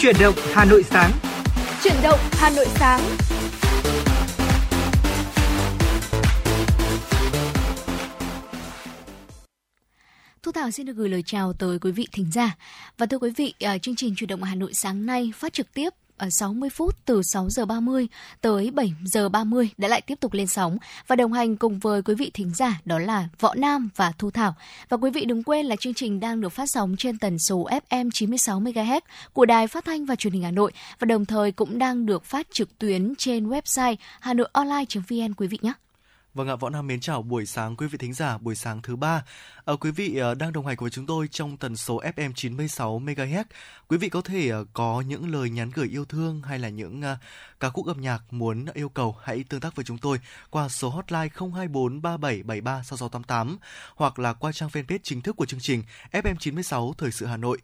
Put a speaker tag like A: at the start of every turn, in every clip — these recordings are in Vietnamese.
A: Chuyển động Hà Nội sáng.
B: Chuyển động Hà Nội sáng. Thu Thảo xin được gửi lời chào tới quý vị thính giả. Và thưa quý vị, à, chương trình Chuyển động Hà Nội sáng nay phát trực tiếp Ờ, 60 phút từ 6 giờ 30 tới 7 giờ 30 đã lại tiếp tục lên sóng và đồng hành cùng với quý vị thính giả đó là Võ Nam và Thu Thảo. Và quý vị đừng quên là chương trình đang được phát sóng trên tần số FM 96 MHz của Đài Phát thanh và Truyền hình Hà Nội và đồng thời cũng đang được phát trực tuyến trên website hanoionline.vn quý vị nhé.
C: Vâng ạ, Võ Nam mến chào buổi sáng quý vị thính giả, buổi sáng thứ ba. À, quý vị uh, đang đồng hành với chúng tôi trong tần số FM 96 MHz. Quý vị có thể uh, có những lời nhắn gửi yêu thương hay là những uh, ca khúc âm nhạc muốn yêu cầu hãy tương tác với chúng tôi qua số hotline 024 3773 6688 hoặc là qua trang fanpage chính thức của chương trình FM 96 Thời sự Hà Nội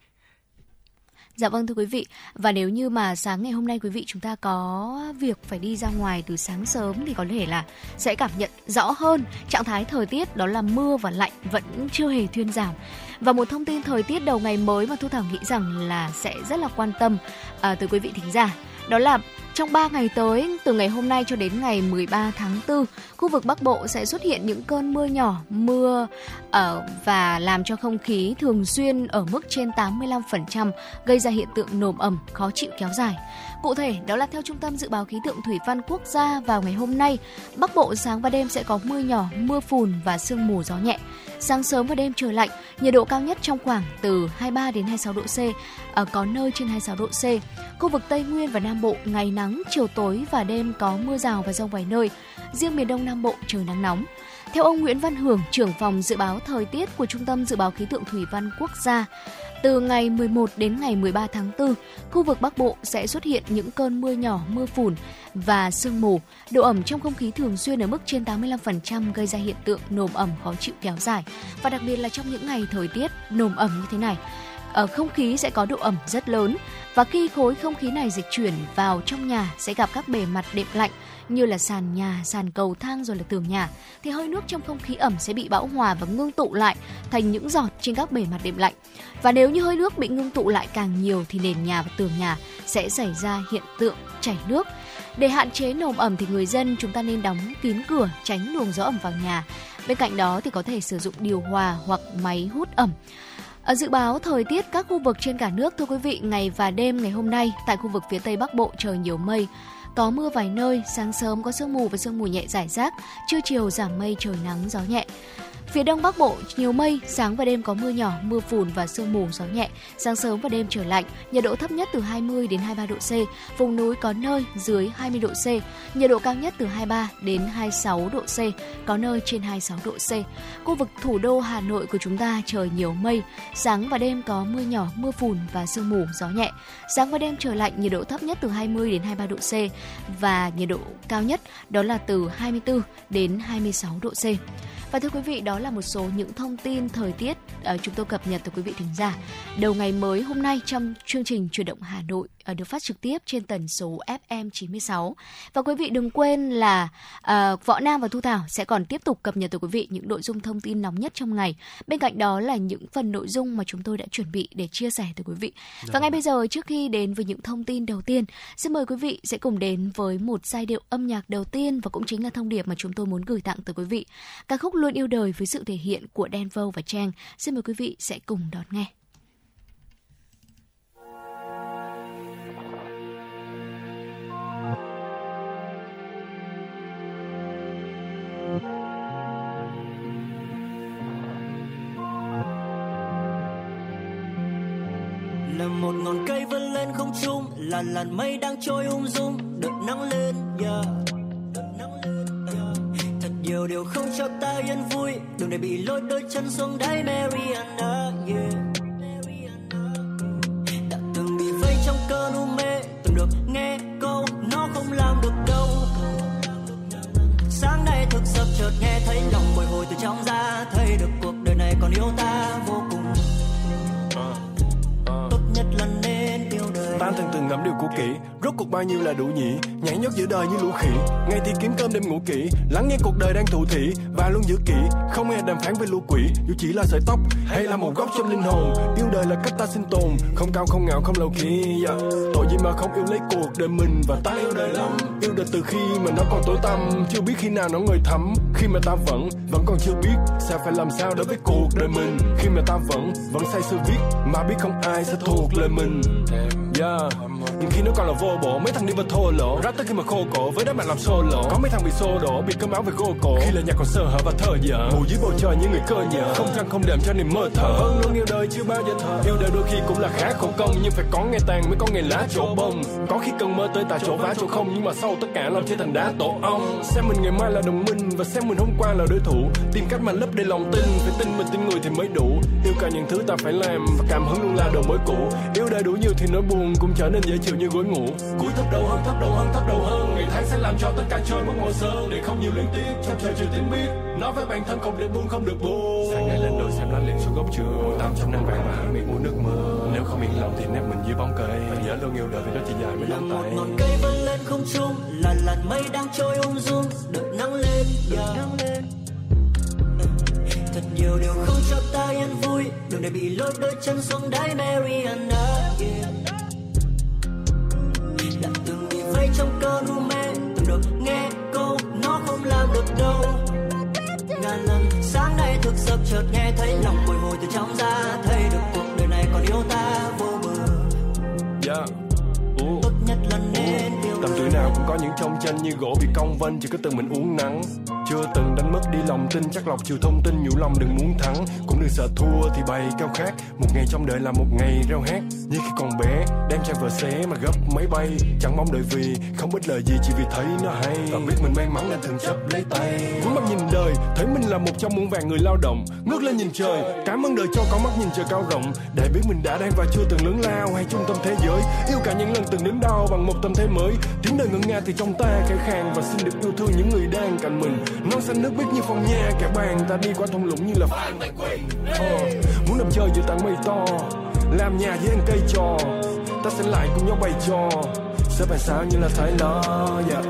B: Dạ vâng thưa quý vị, và nếu như mà sáng ngày hôm nay quý vị chúng ta có việc phải đi ra ngoài từ sáng sớm thì có thể là sẽ cảm nhận rõ hơn trạng thái thời tiết đó là mưa và lạnh vẫn chưa hề thuyên giảm. Và một thông tin thời tiết đầu ngày mới mà Thu Thảo nghĩ rằng là sẽ rất là quan tâm à, tới quý vị thính giả. Đó là trong 3 ngày tới, từ ngày hôm nay cho đến ngày 13 tháng 4, khu vực Bắc Bộ sẽ xuất hiện những cơn mưa nhỏ, mưa ở và làm cho không khí thường xuyên ở mức trên 85%, gây ra hiện tượng nồm ẩm, khó chịu kéo dài. Cụ thể, đó là theo Trung tâm Dự báo Khí tượng Thủy văn Quốc gia vào ngày hôm nay, Bắc Bộ sáng và đêm sẽ có mưa nhỏ, mưa phùn và sương mù gió nhẹ. Sáng sớm và đêm trời lạnh, nhiệt độ cao nhất trong khoảng từ 23 đến 26 độ C, ở có nơi trên 26 độ C. Khu vực Tây Nguyên và Nam Bộ ngày nắng, chiều tối và đêm có mưa rào và rông vài nơi. Riêng miền Đông Nam Bộ trời nắng nóng. Theo ông Nguyễn Văn Hưởng, trưởng phòng dự báo thời tiết của Trung tâm Dự báo Khí tượng Thủy văn Quốc gia, từ ngày 11 đến ngày 13 tháng 4, khu vực Bắc Bộ sẽ xuất hiện những cơn mưa nhỏ, mưa phùn và sương mù. Độ ẩm trong không khí thường xuyên ở mức trên 85% gây ra hiện tượng nồm ẩm khó chịu kéo dài. Và đặc biệt là trong những ngày thời tiết nồm ẩm như thế này, ở không khí sẽ có độ ẩm rất lớn và khi khối không khí này dịch chuyển vào trong nhà sẽ gặp các bề mặt đệm lạnh như là sàn nhà, sàn cầu thang rồi là tường nhà thì hơi nước trong không khí ẩm sẽ bị bão hòa và ngưng tụ lại thành những giọt trên các bề mặt đệm lạnh. Và nếu như hơi nước bị ngưng tụ lại càng nhiều thì nền nhà và tường nhà sẽ xảy ra hiện tượng chảy nước. Để hạn chế nồm ẩm thì người dân chúng ta nên đóng kín cửa, tránh luồng gió ẩm vào nhà. Bên cạnh đó thì có thể sử dụng điều hòa hoặc máy hút ẩm. Ở dự báo thời tiết các khu vực trên cả nước thưa quý vị, ngày và đêm ngày hôm nay tại khu vực phía Tây Bắc Bộ trời nhiều mây, có mưa vài nơi, sáng sớm có sương mù và sương mù nhẹ rải rác, trưa chiều giảm mây trời nắng gió nhẹ. Phía Đông Bắc Bộ nhiều mây, sáng và đêm có mưa nhỏ, mưa phùn và sương mù gió nhẹ. Sáng sớm và đêm trời lạnh, nhiệt độ thấp nhất từ 20 đến 23 độ C, vùng núi có nơi dưới 20 độ C, nhiệt độ cao nhất từ 23 đến 26 độ C, có nơi trên 26 độ C. Khu vực thủ đô Hà Nội của chúng ta trời nhiều mây, sáng và đêm có mưa nhỏ, mưa phùn và sương mù gió nhẹ. Sáng và đêm trời lạnh, nhiệt độ thấp nhất từ 20 đến 23 độ C và nhiệt độ cao nhất đó là từ 24 đến 26 độ C. Và thưa quý vị, đó là một số những thông tin thời tiết ờ, chúng tôi cập nhật từ quý vị thính giả. Đầu ngày mới hôm nay trong chương trình Chuyển động Hà Nội được phát trực tiếp trên tần số FM 96. Và quý vị đừng quên là uh, Võ Nam và Thu Thảo sẽ còn tiếp tục cập nhật từ quý vị những nội dung thông tin nóng nhất trong ngày. Bên cạnh đó là những phần nội dung mà chúng tôi đã chuẩn bị để chia sẻ tới quý vị. Được. Và ngay bây giờ trước khi đến với những thông tin đầu tiên, xin mời quý vị sẽ cùng đến với một giai điệu âm nhạc đầu tiên và cũng chính là thông điệp mà chúng tôi muốn gửi tặng tới quý vị. Ca khúc Luôn yêu đời với sự thể hiện của Denvo và Trang. Xin mời quý vị sẽ cùng đón nghe.
D: Một ngọn cây vươn lên không trung là làn mây đang trôi um ung dung đợt nắng lên, yeah. Thật nhiều điều không cho ta yên vui. Đừng để bị lôi đôi chân xuống đáy Mariana, yeah. đã từng bị vây trong cơn u mê, từng được nghe câu, nó không làm được đâu. Sáng nay thức giấc chợt nghe thấy lòng bồi hồi từ trong ra thấy được cuộc đời này còn yêu ta vô
E: tan từng từng ngắm điều cũ kỹ. Rốt
A: cuộc bao nhiêu là đủ nhỉ? Nhảy nhót giữa đời như lũ khỉ. Ngày thì kiếm cơm đêm ngủ kỹ. Lắng nghe cuộc đời đang thụ thị và luôn giữ kỹ. Không nghe đàm phán với lũ quỷ. Dù chỉ là sợi tóc hay là một góc trong linh hồn. Yêu đời là cách ta sinh tồn. Không cao, không ngạo, không lâu khi yeah. Dạ. tội gì mà không yêu lấy cuộc đời mình và ta yêu đời lắm. Yêu đời từ khi mà nó còn tối tăm. Chưa biết khi nào nó người thắm. Khi mà ta vẫn vẫn còn chưa biết sẽ phải làm sao đối với cuộc đời mình. Khi mà ta vẫn vẫn say sưa viết, mà biết không ai sẽ thuộc lời mình. Yeah nhưng khi nó còn là vô bổ, mấy thằng đi vào thô lỗ. Rap tới khi mà khô cổ, với đám bạn làm solo có mấy thằng bị xô đổ, bị cơm áo về gô cổ. Khi là nhạc còn sơ hở và thơ dở. Ngủ dưới bầu trời những người cơ nhở. Không trăng, không đệm cho niềm mơ thở. Hơn luôn yêu đời chưa bao giờ thở. Yêu đời đôi khi cũng là khá khổ công. Nhưng phải có ngày tàn mới có ngày lá chỗ bông. Có khi cần mơ tới tại chỗ vá chỗ không. Nhưng mà sau tất cả làm chia thành đá tổ ong. Xem mình ngày mai là đồng minh và xem mình hôm qua là đối thủ. Tìm cách mà lấp đầy lòng tin. Phải tin mình, tin người thì mới đủ. Yêu cả những thứ ta phải làm. Và cảm hứng luôn là đồ mới cũ. Yêu đời đủ nhiều thì nỗi buồn cũng trở nên dễ chịu như gối ngủ. Cúi thấp đầu hơn thấp đầu hơn thấp đầu hơn. Ngày tháng sẽ làm cho tất cả trời mất màu sơn để không nhiều liên tiếp trong trời chưa tiếng biết. Nói với bản thân không được buông không được buông. Sáng ngày lên đồi xem lá liền xuống gốc trường ngồi tắm trong nắng vàng và há miệng uống nước mưa nếu không yên lòng thì nép mình dưới bóng cây. Và nhớ luôn yêu đời vì nó chỉ dài ngón
D: một
A: tay.
D: ngọn cây vươn lên không trung là làn mây đang trôi ung dung. Đợi nắng lên yeah. thật nhiều điều không cho ta yên vui. Đừng để bị lôi đôi chân xuống đáy Mariana yeah say trong cơn u mê. Từng được nghe câu nó không làm được đâu. Ngàn lần, sáng nay thức giấc chợt nghe thấy lòng bồi hồi từ trong ra thấy được cuộc đời này còn yêu ta vô bờ.
A: Yeah. Tầm tuổi nào cũng có những trong tranh như gỗ bị cong vênh chỉ có từng mình uống nắng. Chưa từng đánh mất đi lòng tin chắc lọc chiều thông tin nhủ lòng đừng muốn thắng. Cũng đừng sợ thua thì bày cao khát một ngày trong đời là một ngày reo hát như khi còn bé đem trang vợ xé mà gấp máy bay chẳng mong đợi vì không biết lời gì chỉ vì thấy nó hay. Và biết mình may mắn nên thường chấp lấy tay. Cuối mắt nhìn đời thấy mình là một trong muôn vàng người lao động. Ngước lên nhìn trời cảm ơn đời cho có mắt nhìn trời cao rộng. Để biết mình đã đang và chưa từng lớn lao hay trung tâm thế giới. Yêu cả những lần từng đớn đau bằng một tâm thế mới tiếng đời ngân nga thì trong ta khẽ khàng. Và xin được yêu thương những người đang cạnh mình. Non xanh nước biếc như phong nha, kẻ bàn ta đi qua thung lũng như là phan bạch quỳnh ờ, muốn nằm chơi giữa tảng mây to, làm nhà với anh cây trò. Ta sẽ lại cùng nhau bày trò. Sẽ bàn sao như là thái lo yeah.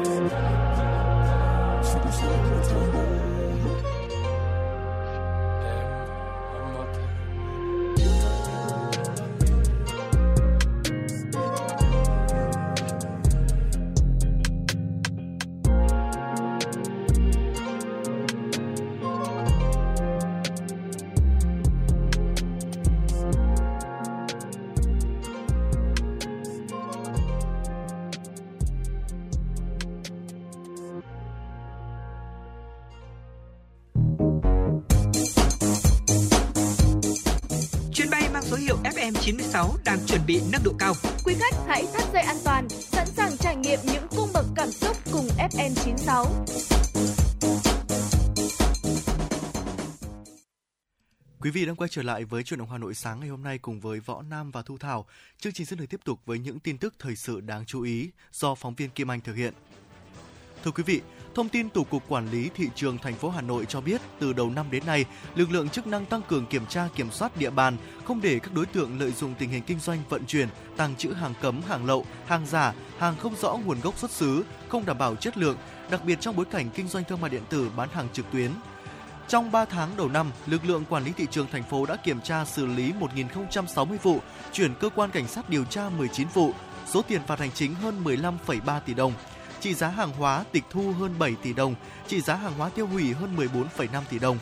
C: Vị đang quay trở lại với chuyển động Hà Nội sáng ngày hôm nay cùng với Võ Nam và Thu Thảo. Chương trình sẽ được tiếp tục với những tin tức thời sự đáng chú ý do phóng viên Kim Anh thực hiện. Thưa quý vị, thông tin từ Cục Quản lý Thị trường thành phố Hà Nội cho biết, từ đầu năm đến nay, lực lượng chức năng tăng cường kiểm tra kiểm soát địa bàn, không để các đối tượng lợi dụng tình hình kinh doanh vận chuyển, tàng trữ hàng cấm, hàng lậu, hàng giả, hàng không rõ nguồn gốc xuất xứ, không đảm bảo chất lượng, đặc biệt trong bối cảnh kinh doanh thương mại điện tử bán hàng trực tuyến. Trong 3 tháng đầu năm, lực lượng quản lý thị trường thành phố đã kiểm tra xử lý 1.060 vụ, chuyển cơ quan cảnh sát điều tra 19 vụ, số tiền phạt hành chính hơn 15,3 tỷ đồng. Trị giá hàng hóa tịch thu hơn 7 tỷ đồng, trị giá hàng hóa tiêu hủy hơn 14,5 tỷ đồng.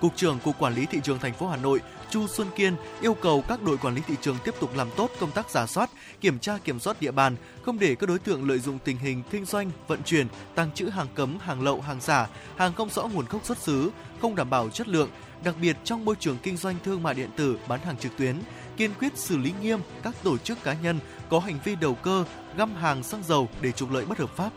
C: Cục trưởng Cục Quản lý thị trường thành phố Hà Nội Chu Xuân Kiên yêu cầu các đội quản lý thị trường tiếp tục làm tốt công tác giả soát, kiểm tra kiểm soát địa bàn, không để các đối tượng lợi dụng tình hình kinh doanh, vận chuyển, tàng trữ hàng cấm, hàng lậu, hàng giả, hàng không rõ nguồn gốc xuất xứ, không đảm bảo chất lượng, đặc biệt trong môi trường kinh doanh thương mại điện tử, bán hàng trực tuyến, kiên quyết xử lý nghiêm các tổ chức cá nhân có hành vi đầu cơ, găm hàng xăng dầu để trục lợi bất hợp pháp.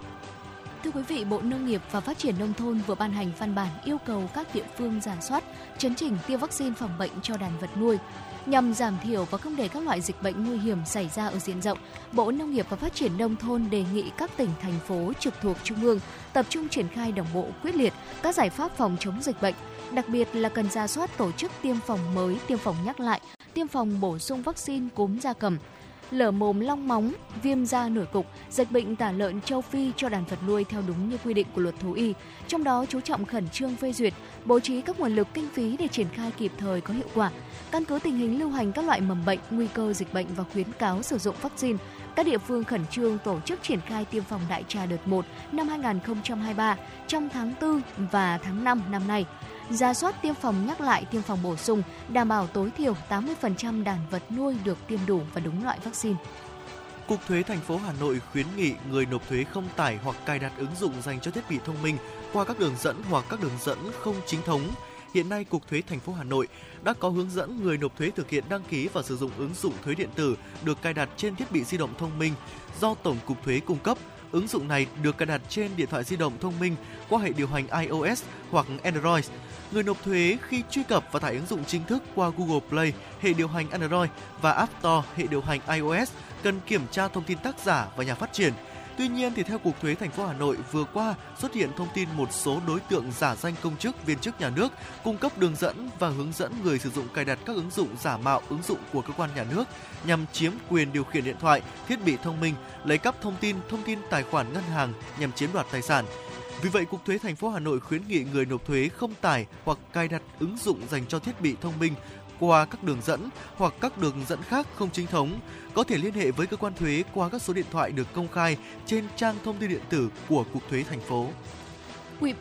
B: Thưa quý vị, Bộ Nông nghiệp và Phát triển Nông thôn vừa ban hành văn bản yêu cầu các địa phương giả soát, chấn chỉnh tiêm vaccine phòng bệnh cho đàn vật nuôi. Nhằm giảm thiểu và không để các loại dịch bệnh nguy hiểm xảy ra ở diện rộng, Bộ Nông nghiệp và Phát triển Nông thôn đề nghị các tỉnh, thành phố trực thuộc Trung ương tập trung triển khai đồng bộ quyết liệt các giải pháp phòng chống dịch bệnh, đặc biệt là cần ra soát tổ chức tiêm phòng mới, tiêm phòng nhắc lại, tiêm phòng bổ sung vaccine cúm gia cầm, lở mồm long móng, viêm da nổi cục, dịch bệnh tả lợn châu Phi cho đàn vật nuôi theo đúng như quy định của luật thú y. Trong đó chú trọng khẩn trương phê duyệt, bố trí các nguồn lực kinh phí để triển khai kịp thời có hiệu quả. Căn cứ tình hình lưu hành các loại mầm bệnh, nguy cơ dịch bệnh và khuyến cáo sử dụng vaccine, các địa phương khẩn trương tổ chức triển khai tiêm phòng đại trà đợt 1 năm 2023 trong tháng 4 và tháng 5 năm nay. Ra soát tiêm phòng nhắc lại tiêm phòng bổ sung, đảm bảo tối thiểu 80% đàn vật nuôi được tiêm đủ và đúng loại vaccine.
C: Cục Thuế thành phố Hà Nội khuyến nghị người nộp thuế không tải hoặc cài đặt ứng dụng dành cho thiết bị thông minh qua các đường dẫn hoặc các đường dẫn không chính thống. Hiện nay, Cục Thuế thành phố Hà Nội đã có hướng dẫn người nộp thuế thực hiện đăng ký và sử dụng ứng dụng thuế điện tử được cài đặt trên thiết bị di động thông minh do Tổng cục Thuế cung cấp. Ứng dụng này được cài đặt trên điện thoại di động thông minh qua hệ điều hành iOS hoặc Android. Người nộp thuế khi truy cập và tải ứng dụng chính thức qua Google Play, hệ điều hành Android và App Store, hệ điều hành iOS cần kiểm tra thông tin tác giả và nhà phát triển. Tuy nhiên thì theo Cục Thuế thành phố Hà Nội vừa qua xuất hiện thông tin một số đối tượng giả danh công chức, viên chức nhà nước cung cấp đường dẫn và hướng dẫn người sử dụng cài đặt các ứng dụng giả mạo ứng dụng của cơ quan nhà nước nhằm chiếm quyền điều khiển điện thoại, thiết bị thông minh, lấy cắp thông tin, thông tin tài khoản ngân hàng nhằm chiếm đoạt tài sản. Vì vậy, Cục Thuế thành phố Hà Nội khuyến nghị người nộp thuế không tải hoặc cài đặt ứng dụng dành cho thiết bị thông minh qua các đường dẫn hoặc các đường dẫn khác không chính thống, có thể liên hệ với cơ quan thuế qua các số điện thoại được công khai trên trang thông tin điện tử của Cục Thuế thành phố.
B: Ủy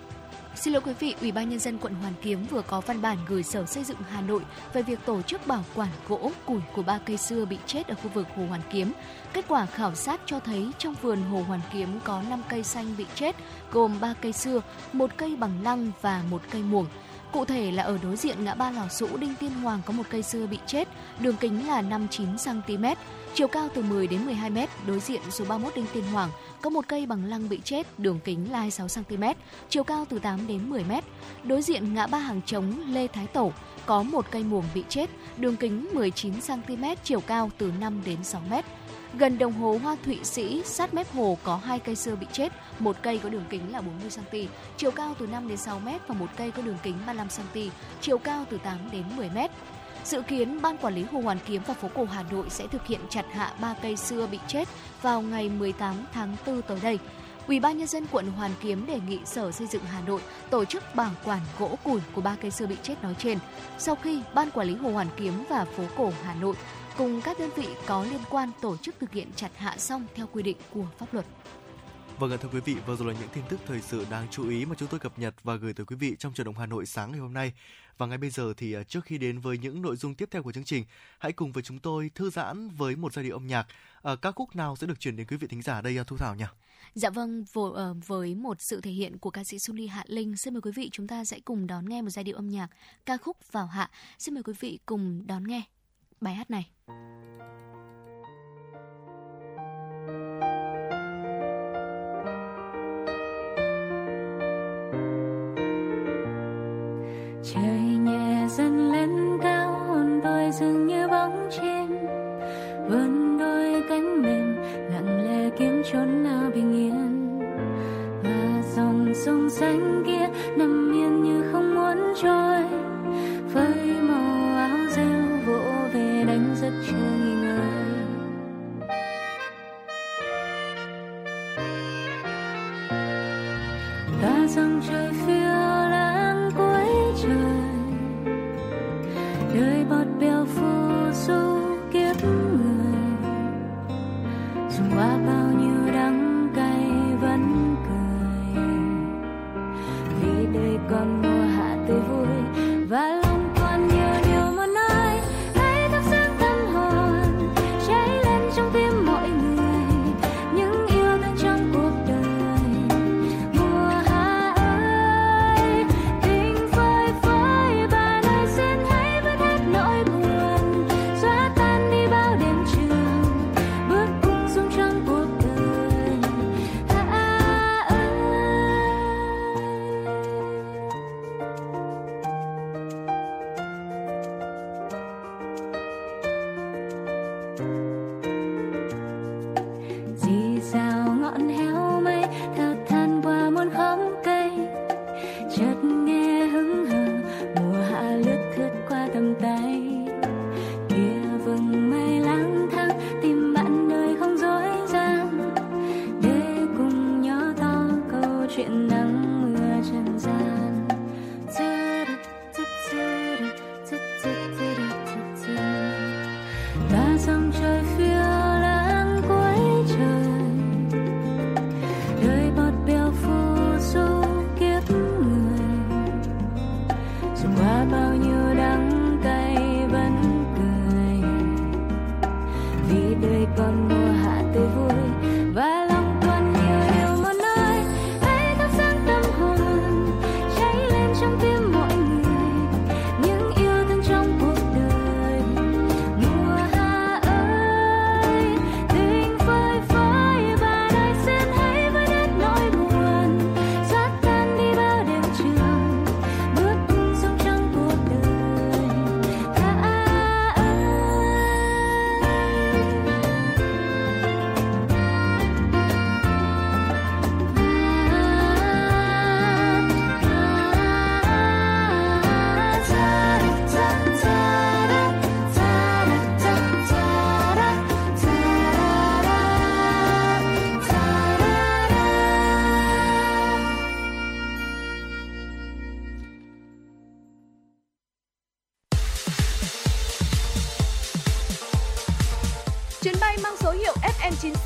B: Xin lỗi quý vị, Ủy ban nhân dân quận Hoàn Kiếm vừa có văn bản gửi Sở Xây dựng Hà Nội về việc tổ chức bảo quản gỗ củi của ba cây xưa bị chết ở khu vực Hồ Hoàn Kiếm. Kết quả khảo sát cho thấy trong vườn Hồ Hoàn Kiếm có 5 cây xanh bị chết, gồm 3 cây xưa, một cây bằng lăng và một cây muồng. Cụ thể là ở đối diện ngã ba Lò Sũ Đinh Tiên Hoàng có một cây xưa bị chết, đường kính là 59 cm, chiều cao từ 10 đến 12 m, đối diện số 31 Đinh Tiên Hoàng có một cây bằng lăng bị chết, đường kính là 26 cm, chiều cao từ 8 đến 10 m. Đối diện ngã ba hàng trống Lê Thái Tổ có một cây muồng bị chết, đường kính 19 cm, chiều cao từ 5 đến 6 m. Gần đồng hồ Hoa Thụy Sĩ, sát mép hồ có hai cây xưa bị chết, một cây có đường kính là 40 cm, chiều cao từ 5 đến 6 m và một cây có đường kính 35 cm, chiều cao từ 8 đến 10 m. Dự kiến Ban Quản lý Hồ Hoàn Kiếm và phố cổ Hà Nội sẽ thực hiện chặt hạ ba cây xưa bị chết vào ngày 18 tháng 4 tới đây. Ủy ban nhân dân quận Hoàn Kiếm đề nghị Sở Xây dựng Hà Nội tổ chức bảo quản gỗ củi của ba cây xưa bị chết nói trên. Sau khi Ban Quản lý Hồ Hoàn Kiếm và phố cổ Hà Nội cùng các đơn vị có liên quan tổ chức thực hiện chặt hạ xong theo quy định của pháp luật.
C: Vâng thưa quý vị, vừa rồi là những tin tức thời sự đáng chú ý mà chúng tôi cập nhật và gửi tới quý vị trong truyền động Hà Nội sáng ngày hôm nay. Và ngay bây giờ thì à, trước khi đến với những nội dung tiếp theo của chương trình, hãy cùng với chúng tôi thư giãn với một giai điệu âm nhạc. À, ca khúc nào sẽ được chuyển đến quý vị thính giả đây à, Thu Thảo nhỉ?
B: Dạ vâng, ờ, với một sự thể hiện của ca sĩ Ly Hạ Linh, xin mời quý vị chúng ta sẽ cùng đón nghe một giai điệu âm nhạc ca khúc Vào Hạ. Xin mời quý vị cùng đón nghe bài hát này.
F: trời nhẹ dần lên cao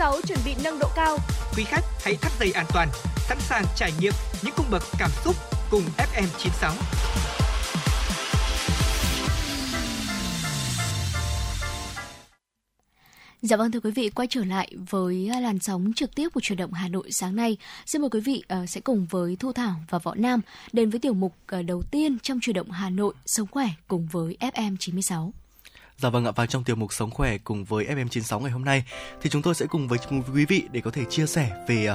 G: FM96 chuẩn bị nâng độ cao.
E: Quý khách hãy thắt dây an toàn, sẵn sàng trải nghiệm những cung bậc cảm xúc cùng FM96.
B: Dạ vâng thưa quý vị, quay trở lại với làn sóng trực tiếp của truyền động Hà Nội sáng nay. Xin mời quý vị uh, sẽ cùng với Thu Thảo và Võ Nam đến với tiểu mục uh, đầu tiên trong truyền động Hà Nội sống khỏe cùng với FM 96.
C: Dạ vâng ạ, và trong tiểu mục Sống khỏe cùng với FM96 ngày hôm nay thì chúng tôi sẽ cùng với quý vị để có thể chia sẻ về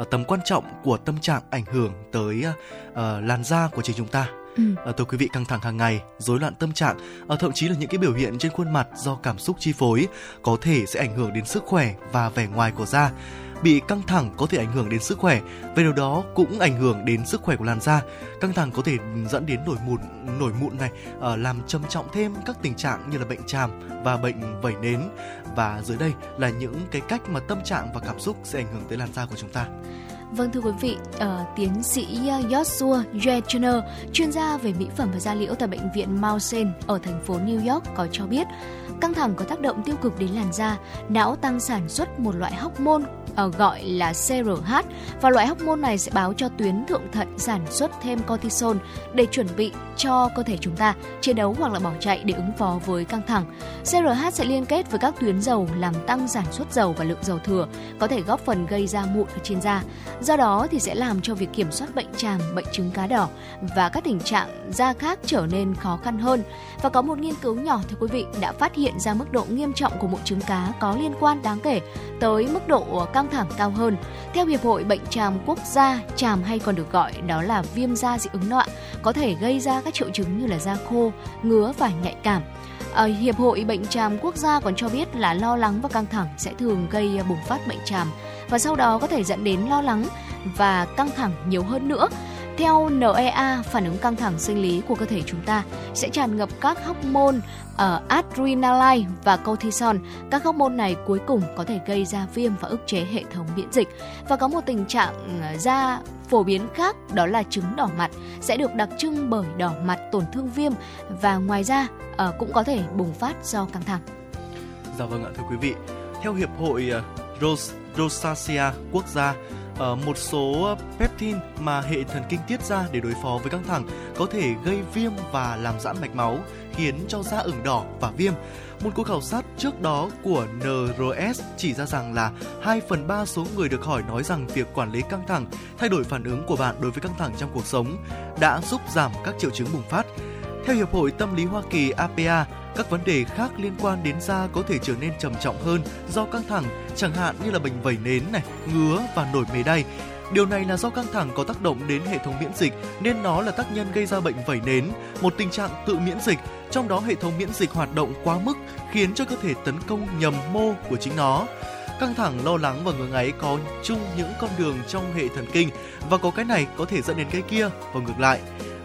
C: uh, tầm quan trọng của tâm trạng ảnh hưởng tới uh, làn da của chính chúng ta. Ừ. Thưa quý vị căng thẳng hàng ngày, rối loạn tâm trạng, thậm chí là những cái biểu hiện trên khuôn mặt do cảm xúc chi phối có thể sẽ ảnh hưởng đến sức khỏe và vẻ ngoài của da bị căng thẳng có thể ảnh hưởng đến sức khỏe. Về điều đó cũng ảnh hưởng đến sức khỏe của làn da. Căng thẳng có thể dẫn đến nổi mụn nổi mụn này ờ, làm trầm trọng thêm các tình trạng như là bệnh tràm và bệnh vẩy nến. Và dưới đây là những cái cách mà tâm trạng và cảm xúc sẽ ảnh hưởng tới làn da của chúng ta.
B: Vâng thưa quý vị, uh, tiến sĩ ờ, Joshua Jetner, chuyên gia về mỹ phẩm và da liễu tại bệnh viện Mount Saint ở thành phố New York có cho biết, căng thẳng có tác động tiêu cực đến làn da, não tăng sản xuất một loại hormone Ờ, gọi là CRH và loại hormone này sẽ báo cho tuyến thượng thận sản xuất thêm cortisol để chuẩn bị cho cơ thể chúng ta chiến đấu hoặc là bỏ chạy để ứng phó với căng thẳng. CRH sẽ liên kết với các tuyến dầu làm tăng sản xuất dầu và lượng dầu thừa, có thể góp phần gây ra mụn ở trên da. Do đó thì sẽ làm cho việc kiểm soát bệnh tràm, bệnh trứng cá đỏ và các tình trạng da khác trở nên khó khăn hơn. Và có một nghiên cứu nhỏ thưa quý vị đã phát hiện ra mức độ nghiêm trọng của mụn trứng cá có liên quan đáng kể tới mức độ ờ, căng căng thẳng cao hơn. Theo Hiệp hội Bệnh tràm Quốc gia, tràm hay còn được gọi đó là viêm da dị ứng nọ có thể gây ra các triệu chứng như là da khô, ngứa và nhạy cảm. Ở Hiệp hội Bệnh tràm Quốc gia còn cho biết là lo lắng và căng thẳng sẽ thường gây à, bùng phát bệnh tràm và sau đó có thể dẫn đến lo lắng và căng thẳng nhiều hơn nữa. Theo NEA, phản ứng căng thẳng sinh lý của cơ thể chúng ta sẽ tràn ngập các hormone uh, adrenaline và cortisol. Các hormone này cuối cùng có thể gây ra viêm và ức chế hệ thống miễn dịch. Và có một tình trạng ờ, da phổ biến khác đó là chứng đỏ mặt sẽ được đặc trưng bởi đỏ mặt tổn thương viêm và ngoài ra uh, cũng có thể bùng phát do căng thẳng.
C: Dạ vâng ạ thưa quý vị. Theo hiệp hội uh, Ros rosacea quốc gia Ờ, một số ờ, peptin mà hệ thần kinh tiết ra để đối phó với căng thẳng có thể gây viêm và làm giãn mạch máu, khiến cho da ửng đỏ và viêm. Một cuộc khảo sát trước đó của NRS chỉ ra rằng là 2 phần 3 số người được hỏi nói rằng việc quản lý căng thẳng, thay đổi phản ứng của bạn đối với căng thẳng trong cuộc sống đã giúp giảm các triệu chứng bùng phát. Theo Hiệp hội Tâm lý Hoa Kỳ APA, các vấn đề khác liên quan đến da có thể trở nên trầm trọng hơn do căng thẳng, chẳng hạn như là bệnh vẩy nến này, ngứa và nổi mề đay. Điều này là do căng thẳng có tác động đến hệ thống miễn dịch nên nó là tác nhân gây ra bệnh vẩy nến, một tình trạng tự miễn dịch, trong đó hệ thống miễn dịch hoạt động quá mức khiến cho cơ thể tấn công nhầm mô của chính nó. Căng thẳng, lo lắng và ngứa ngáy có chung những con đường trong hệ thần kinh và có cái này có thể dẫn đến cái kia và ngược lại.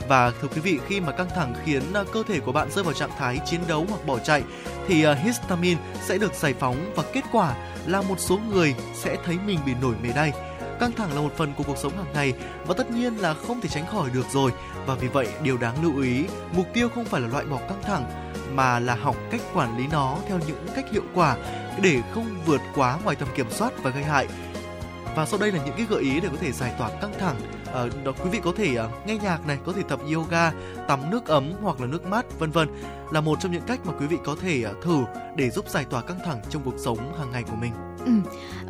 C: Và thưa quý vị, khi mà căng thẳng khiến à, cơ thể của bạn rơi vào trạng thái chiến đấu hoặc bỏ chạy thì à, histamine sẽ được giải phóng và kết quả là một số người sẽ thấy mình bị nổi mề đay. Căng thẳng là một phần của cuộc sống hàng ngày và tất nhiên là không thể tránh khỏi được rồi. Và vì vậy, điều đáng lưu ý, mục tiêu không phải là loại bỏ căng thẳng mà là học cách quản lý nó theo những cách hiệu quả để không vượt quá ngoài tầm kiểm soát và gây hại. Và sau đây là những cái gợi ý để có thể giải tỏa căng thẳng. À, đó quý vị có thể à, nghe nhạc này, có thể tập yoga, tắm nước ấm hoặc là nước mát, vân vân là một trong những cách mà quý vị có thể à, thử để giúp giải tỏa căng thẳng trong cuộc sống hàng ngày của mình.
B: Ừ.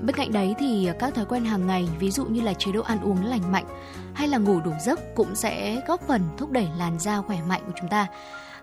B: Bên cạnh đấy thì các thói quen hàng ngày ví dụ như là chế độ ăn uống lành mạnh hay là ngủ đủ giấc cũng sẽ góp phần thúc đẩy làn da khỏe mạnh của chúng ta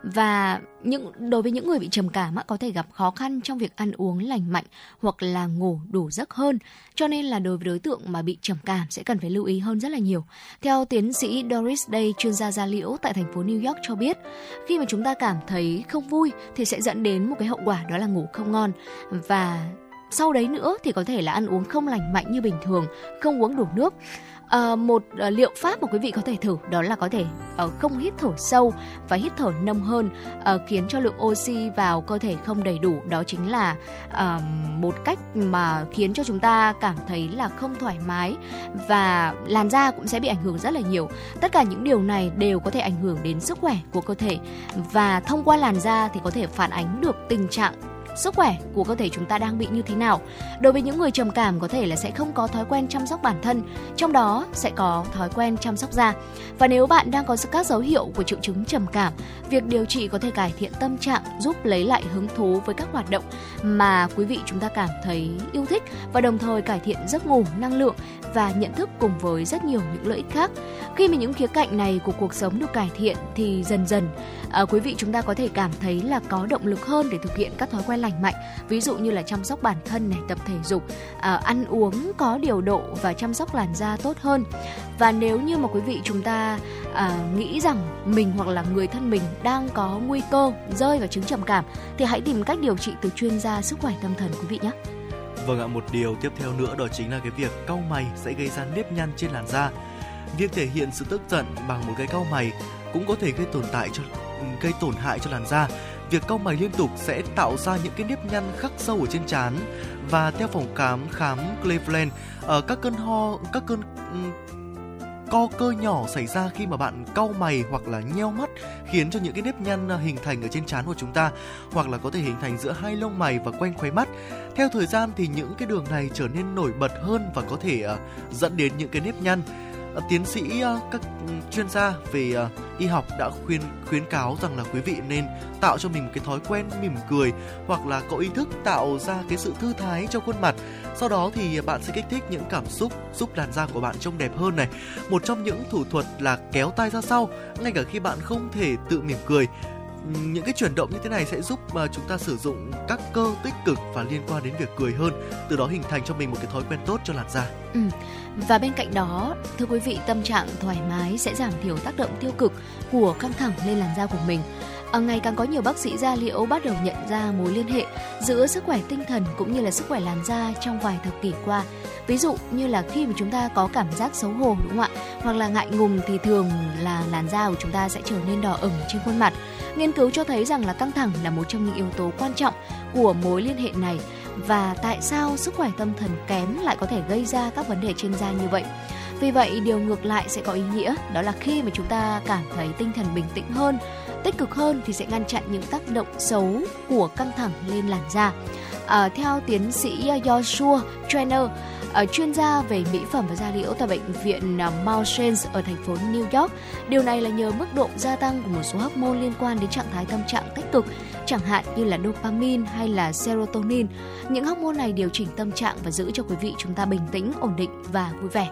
B: và những, đối với những người bị trầm cảm có thể gặp khó khăn trong việc ăn uống lành mạnh hoặc là ngủ đủ giấc hơn. Cho nên là đối với đối tượng mà bị trầm cảm sẽ cần phải lưu ý hơn rất là nhiều. Theo tiến sĩ Doris Day, chuyên gia da liễu tại thành phố New York cho biết, khi mà chúng ta cảm thấy không vui thì sẽ dẫn đến một cái hậu quả đó là ngủ không ngon. Và sau đấy nữa thì có thể là ăn uống không lành mạnh như bình thường không uống đủ nước. À, một à, liệu pháp mà quý vị có thể thử đó là có thể à, không hít thở sâu và hít thở nông hơn à, khiến cho lượng oxy vào cơ thể không đầy đủ. Đó chính là à, một cách mà khiến cho chúng ta cảm thấy là không thoải mái và làn da cũng sẽ bị ảnh hưởng rất là nhiều. Tất cả những điều này đều có thể ảnh hưởng đến sức khỏe của cơ thể và thông qua làn da thì có thể phản ánh được tình trạng sức khỏe của cơ thể chúng ta đang bị như thế nào. Đối với những người trầm cảm có thể là sẽ không có thói quen chăm sóc bản thân, trong đó sẽ có thói quen chăm sóc da. Và nếu bạn đang có các dấu hiệu của triệu chứng trầm cảm, việc điều trị có thể cải thiện tâm trạng, giúp lấy lại hứng thú với các hoạt động mà quý vị chúng ta cảm thấy yêu thích và đồng thời cải thiện giấc ngủ, năng lượng và nhận thức cùng với rất nhiều những lợi ích khác. Khi mà những khía cạnh này của cuộc sống được cải thiện thì dần dần à, quý vị chúng ta có thể cảm thấy là có động lực hơn để thực hiện các thói quen lành mạnh ví dụ như là chăm sóc bản thân này tập thể dục à, ăn uống có điều độ và chăm sóc làn da tốt hơn và nếu như mà quý vị chúng ta à, nghĩ rằng mình hoặc là người thân mình đang có nguy cơ rơi vào chứng trầm cảm thì hãy tìm cách điều trị từ chuyên gia sức khỏe tâm thần quý vị nhé
C: Vâng ạ, một điều tiếp theo nữa đó chính là cái việc cau mày sẽ gây ra nếp nhăn trên làn da. Việc thể hiện sự tức giận bằng một cái cau mày cũng có thể gây tồn tại cho gây tổn hại cho làn da. Việc cau mày liên tục sẽ tạo ra những cái nếp nhăn khắc sâu ở trên trán và theo phòng khám khám Cleveland, ở các cơn ho, các cơn co cơ nhỏ xảy ra khi mà bạn cau mày hoặc là nheo mắt khiến cho những cái nếp nhăn ờ, hình thành ở trên trán của chúng ta hoặc là có thể hình thành giữa hai lông mày và quanh khóe mắt. Theo thời gian thì những cái đường này trở nên nổi bật hơn và có thể ờ, dẫn đến những cái nếp nhăn. Ờ, tiến sĩ ờ, các chuyên gia về ờ, y học đã khuyên, khuyến cáo rằng là quý vị nên tạo cho mình một cái thói quen mỉm cười hoặc là có ý thức tạo ra cái sự thư thái cho khuôn mặt. Sau đó thì bạn sẽ kích thích những cảm xúc giúp làn da của bạn trông đẹp hơn này. Một trong những thủ thuật là kéo tay ra sau, ngay cả khi bạn không thể tự mỉm cười những cái chuyển động như thế này sẽ giúp mà chúng ta sử dụng các cơ tích cực và liên quan đến việc cười hơn từ đó hình thành cho mình một cái thói quen tốt cho làn da.
B: Ừ. và bên cạnh đó thưa quý vị tâm trạng thoải mái sẽ giảm thiểu tác động tiêu cực của căng thẳng lên làn da của mình. À, ngày càng có nhiều bác sĩ da liễu bắt đầu nhận ra mối liên hệ giữa sức khỏe tinh thần cũng như là sức khỏe làn da trong vài thập kỷ qua. Ví dụ như là khi mà chúng ta có cảm giác xấu hổ đúng không ạ? Hoặc là ngại ngùng thì thường là làn da của chúng ta sẽ trở nên đỏ ửng trên khuôn mặt nghiên cứu cho thấy rằng là căng thẳng là một trong những yếu tố quan trọng của mối liên hệ này và tại sao sức khỏe tâm thần kém lại có thể gây ra các vấn đề trên da như vậy. Vì vậy điều ngược lại sẽ có ý nghĩa đó là khi mà chúng ta cảm thấy tinh thần bình tĩnh hơn tích cực hơn thì sẽ ngăn chặn những tác động xấu của căng thẳng lên làn da. À, theo tiến sĩ Joshua Trainer Ờ, chuyên gia về mỹ phẩm và da liễu tại bệnh viện à, uh, Mount Saints ở thành phố New York. Điều này là nhờ mức độ gia tăng của một số hormone liên quan đến trạng thái tâm trạng tích cực, chẳng hạn như là dopamine hay là serotonin. Những hormone này điều chỉnh tâm trạng và giữ cho quý vị chúng ta bình tĩnh, ổn định và vui vẻ.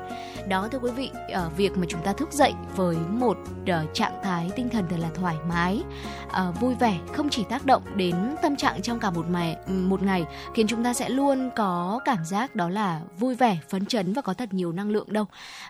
B: Đó thưa quý vị, ở việc mà chúng ta thức dậy với một uh, trạng thái tinh thần thật là thoải mái, uh, vui vẻ không chỉ tác động đến tâm trạng trong cả một ngày một ngày khiến chúng ta sẽ luôn có cảm giác đó là vui vẻ, phấn chấn và có thật nhiều năng lượng đâu.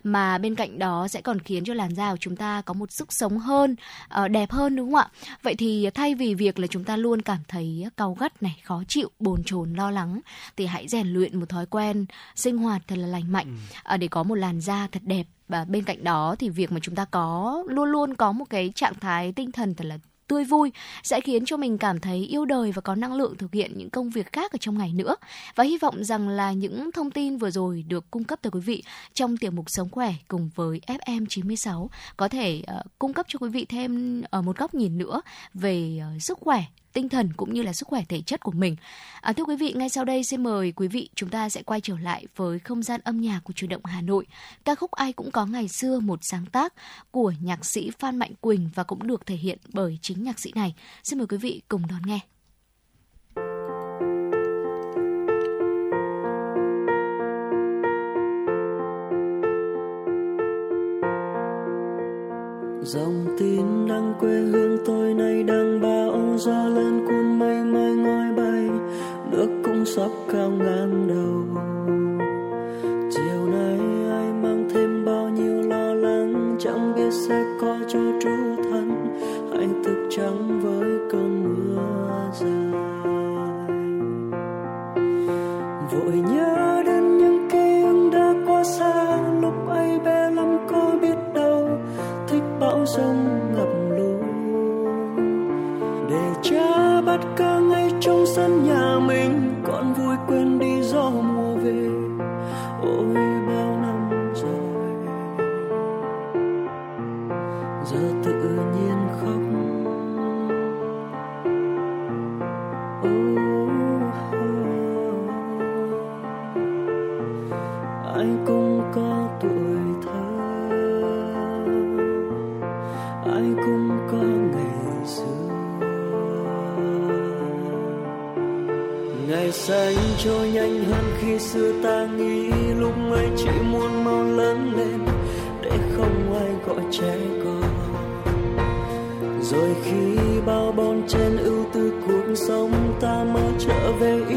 B: Mà bên cạnh đó sẽ còn khiến cho làn da của chúng ta có một sức sống hơn, uh, đẹp hơn đúng không ạ? Vậy thì thay vì việc là chúng ta luôn cảm thấy cau gắt này, khó chịu, bồn chồn, lo lắng. Thì hãy rèn luyện một thói quen sinh hoạt thật là lành mạnh. Ừ. uh, để có một làn da thật đẹp. Và bên cạnh đó thì việc mà chúng ta có luôn luôn có một cái trạng thái tinh thần thật là tươi vui sẽ khiến cho mình cảm thấy yêu đời và có năng lượng thực hiện những công việc khác ở trong ngày nữa. Và hy vọng rằng là những thông tin vừa rồi được cung cấp tới quý vị trong tiểu mục Sống khỏe cùng với FM 96 có thể uh, cung cấp cho quý vị thêm ở uh, một góc nhìn nữa về uh, sức khỏe tinh thần cũng như là sức khỏe thể chất của mình. À, thưa quý vị, ngay sau đây xin mời quý vị chúng ta sẽ quay trở lại với không gian âm nhạc của chủ động Hà Nội. Ca khúc ai cũng có ngày xưa một sáng tác của nhạc sĩ Phan Mạnh Quỳnh và cũng được thể hiện bởi chính nhạc sĩ này. Xin mời quý vị cùng đón nghe.
H: dòng tin đang quê hương tôi nay đã gió lên cuốn mây mây ngói bay, nước cũng sắp cao ngàn đầu. Chiều nay ai mang thêm bao nhiêu lo lắng, chẳng biết sẽ có cho trú thân hãy thức trắng với cơn mưa dài. Vội nhớ đến những ký ức đã qua xa, lúc ấy bé lắm có biết đâu, thích bão rông ca ngay trong sân nhà mình. Ngày xanh trôi nhanh hơn khi xưa ta nghĩ lúc ấy chỉ muốn mau lớn lên để không ai gọi trẻ con. Rồi khi bao bon trên ưu tư cuộc sống ta mới trở về
E: ý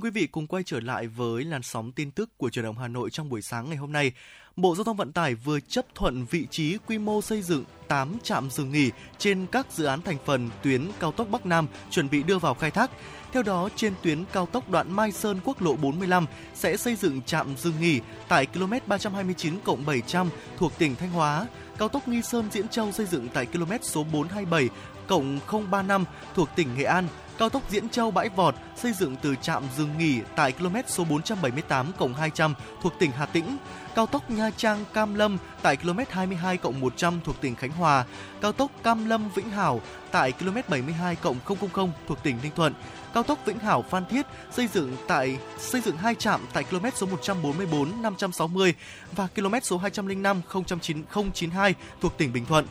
C: Thưa quý vị, cùng quay trở lại với làn sóng tin tức của truyền động Hà Nội trong buổi sáng ngày hôm nay. Bộ Giao thông Vận tải vừa chấp thuận vị trí quy mô xây dựng 8 trạm dừng nghỉ trên các dự án thành phần tuyến cao tốc Bắc Nam chuẩn bị đưa vào khai thác. Theo đó, trên tuyến cao tốc đoạn Mai Sơn quốc lộ 45 sẽ xây dựng trạm dừng nghỉ tại km 329 700 thuộc tỉnh Thanh Hóa. Cao tốc Nghi Sơn Diễn Châu xây dựng tại km số 427 cộng 035 thuộc tỉnh Nghệ An. Cao tốc Diễn Châu Bãi Vọt xây dựng từ trạm dừng nghỉ tại km số 478 200 thuộc tỉnh Hà Tĩnh. Cao tốc Nha Trang Cam Lâm tại km 22 100 thuộc tỉnh Khánh Hòa. Cao tốc Cam Lâm Vĩnh Hảo tại km 72 000 thuộc tỉnh Ninh Thuận. Cao tốc Vĩnh Hảo Phan Thiết xây dựng tại, xây dựng hai trạm tại km số 144 560 và km số 205 092 thuộc tỉnh Bình Thuận.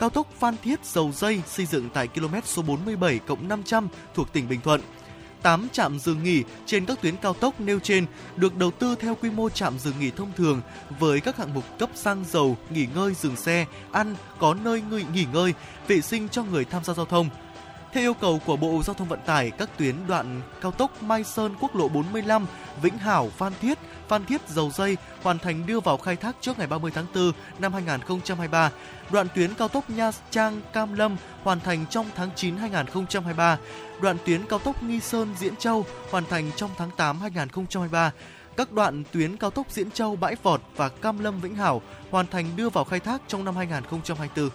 C: Cao tốc Phan Thiết Dầu Dây xây dựng tại km số 47 cộng 500 thuộc tỉnh Bình Thuận. 8 trạm dừng nghỉ trên các tuyến cao tốc nêu trên được đầu tư theo quy mô trạm dừng nghỉ thông thường với các hạng mục cấp xăng dầu, nghỉ ngơi dừng xe, ăn, có nơi người nghỉ ngơi, vệ sinh cho người tham gia giao thông. Theo yêu cầu của Bộ Giao thông Vận tải, các tuyến đoạn cao tốc Mai Sơn quốc lộ 45, Vĩnh Hảo, Phan Thiết, Phan Thiết Dầu Dây hoàn thành đưa vào khai thác trước ngày 30 tháng 4 năm 2023. Đoạn tuyến cao tốc Nha Trang Cam Lâm hoàn thành trong tháng 9 2023. Đoạn tuyến cao tốc Nghi Sơn Diễn Châu hoàn thành trong tháng 8 2023 các đoạn tuyến cao tốc Diễn Châu Bãi Vọt và Cam Lâm Vĩnh Hảo hoàn thành đưa vào khai thác trong năm 2024.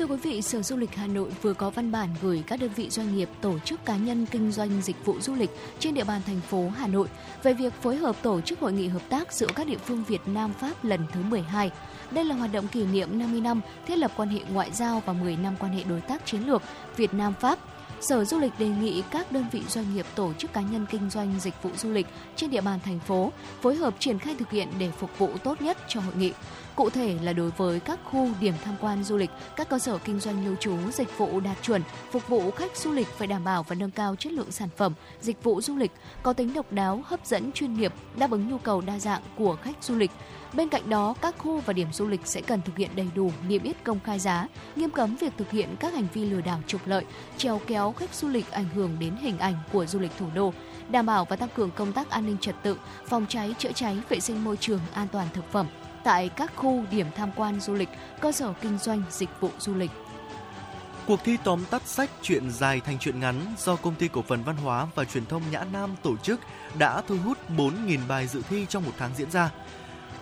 B: Thưa quý vị, Sở Du lịch Hà Nội vừa có văn bản gửi các đơn vị doanh nghiệp, tổ chức cá nhân kinh doanh dịch vụ du lịch trên địa bàn thành phố Hà Nội về việc phối hợp tổ chức hội nghị hợp tác giữa các địa phương Việt Nam Pháp lần thứ 12. Đây là hoạt động kỷ niệm 50 năm thiết lập quan hệ ngoại giao và 10 năm quan hệ đối tác chiến lược Việt Nam Pháp. Sở Du lịch đề nghị các đơn vị doanh nghiệp tổ chức cá nhân kinh doanh dịch vụ du lịch trên địa bàn thành phố phối hợp triển khai thực hiện để phục vụ tốt nhất cho hội nghị. Cụ thể là đối với các khu điểm tham quan du lịch, các cơ sở kinh doanh lưu trú dịch vụ đạt chuẩn, phục vụ khách du lịch phải đảm bảo và nâng cao chất lượng sản phẩm, dịch vụ du lịch có tính độc đáo, hấp dẫn chuyên nghiệp, đáp ứng nhu cầu đa dạng của khách du lịch. Bên cạnh đó, các khu và điểm du lịch sẽ cần thực hiện đầy đủ niêm yết công khai giá, nghiêm cấm việc thực hiện các hành vi lừa đảo trục lợi, trèo kéo khách du lịch ảnh hưởng đến hình ảnh của du lịch thủ đô, đảm bảo và tăng cường công tác an ninh trật tự, phòng cháy, chữa cháy, vệ sinh môi trường, an toàn thực phẩm tại các khu điểm tham quan du lịch, cơ sở kinh doanh dịch vụ du lịch.
C: Cuộc thi tóm tắt sách Chuyện dài thành chuyện ngắn do Công ty Cổ phần Văn hóa và Truyền thông Nhã Nam tổ chức đã thu hút 4.000 bài dự thi trong một tháng diễn ra.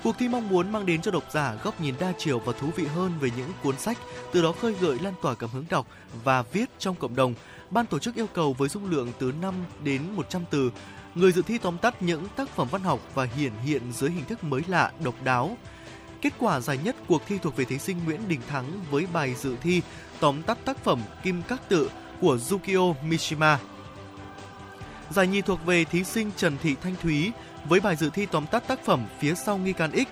C: Cuộc thi mong muốn mang đến cho độc giả góc nhìn đa chiều và thú vị hơn về những cuốn sách, từ đó khơi gợi lan tỏa cảm hứng đọc và viết trong cộng đồng. Ban tổ chức yêu cầu với dung lượng từ 5 đến 100 từ, người dự thi tóm tắt những tác phẩm văn học và hiển hiện dưới hình thức mới lạ, độc đáo. Kết quả giải nhất cuộc thi thuộc về thí sinh Nguyễn Đình Thắng với bài dự thi tóm tắt tác phẩm Kim Các Tự của Yukio Mishima. Giải nhì thuộc về thí sinh Trần Thị Thanh Thúy với bài dự thi tóm tắt tác phẩm Phía sau nghi can X.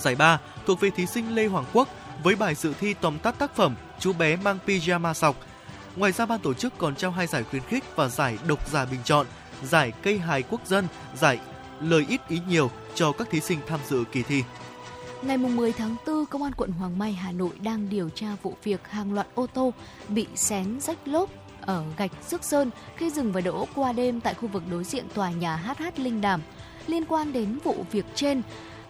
C: Giải ba thuộc về thí sinh Lê Hoàng Quốc với bài dự thi tóm tắt tác phẩm Chú bé mang pyjama sọc. Ngoài ra ban tổ chức còn trao hai giải khuyến khích và giải độc giả bình chọn, giải cây hài quốc dân, giải lời ít ý nhiều cho các thí sinh tham dự kỳ thi.
B: Ngày 10 tháng 4, Công an quận Hoàng Mai, Hà Nội đang điều tra vụ việc hàng loạt ô tô bị xén rách lốp ở gạch Sức Sơn khi dừng và đỗ qua đêm tại khu vực đối diện tòa nhà HH Linh Đàm. Liên quan đến vụ việc trên,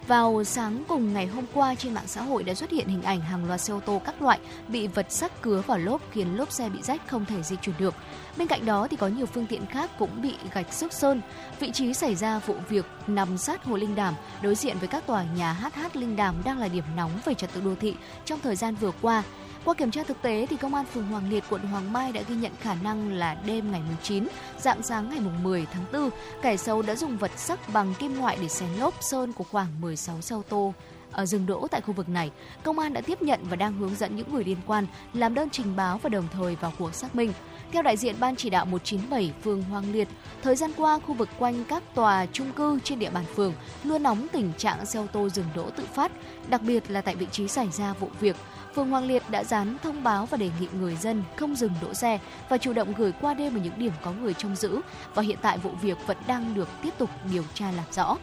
B: vào sáng cùng ngày hôm qua trên mạng xã hội đã xuất hiện hình ảnh hàng loạt xe ô tô các loại bị vật sắc cứa vào lốp khiến lốp xe bị rách không thể di chuyển được. Bên cạnh đó thì có nhiều phương tiện khác cũng bị gạch xước sơn. Vị trí xảy ra vụ việc nằm sát Hồ Linh Đàm, đối diện với các tòa nhà HH Linh Đàm đang là điểm nóng về trật tự đô thị trong thời gian vừa qua. Qua kiểm tra thực tế thì công an phường Hoàng Liệt quận Hoàng Mai đã ghi nhận khả năng là đêm ngày 9, dạng sáng ngày 10 tháng 4, kẻ xấu đã dùng vật sắc bằng kim loại để xén lốp sơn của khoảng 16 xe ô tô ở dừng đỗ tại khu vực này, công an đã tiếp nhận và đang hướng dẫn những người liên quan làm đơn trình báo và đồng thời vào cuộc xác minh. Theo đại diện Ban chỉ đạo 197 phường Hoàng Liệt, thời gian qua khu vực quanh các tòa trung cư trên địa bàn phường luôn nóng tình trạng xe ô tô dừng đỗ tự phát, đặc biệt là tại vị trí xảy ra vụ việc. Phường Hoàng Liệt đã dán thông báo và đề nghị người dân không dừng đỗ xe và chủ động gửi qua đêm ở những điểm có người trông giữ và hiện tại vụ việc vẫn đang được tiếp tục điều tra làm rõ.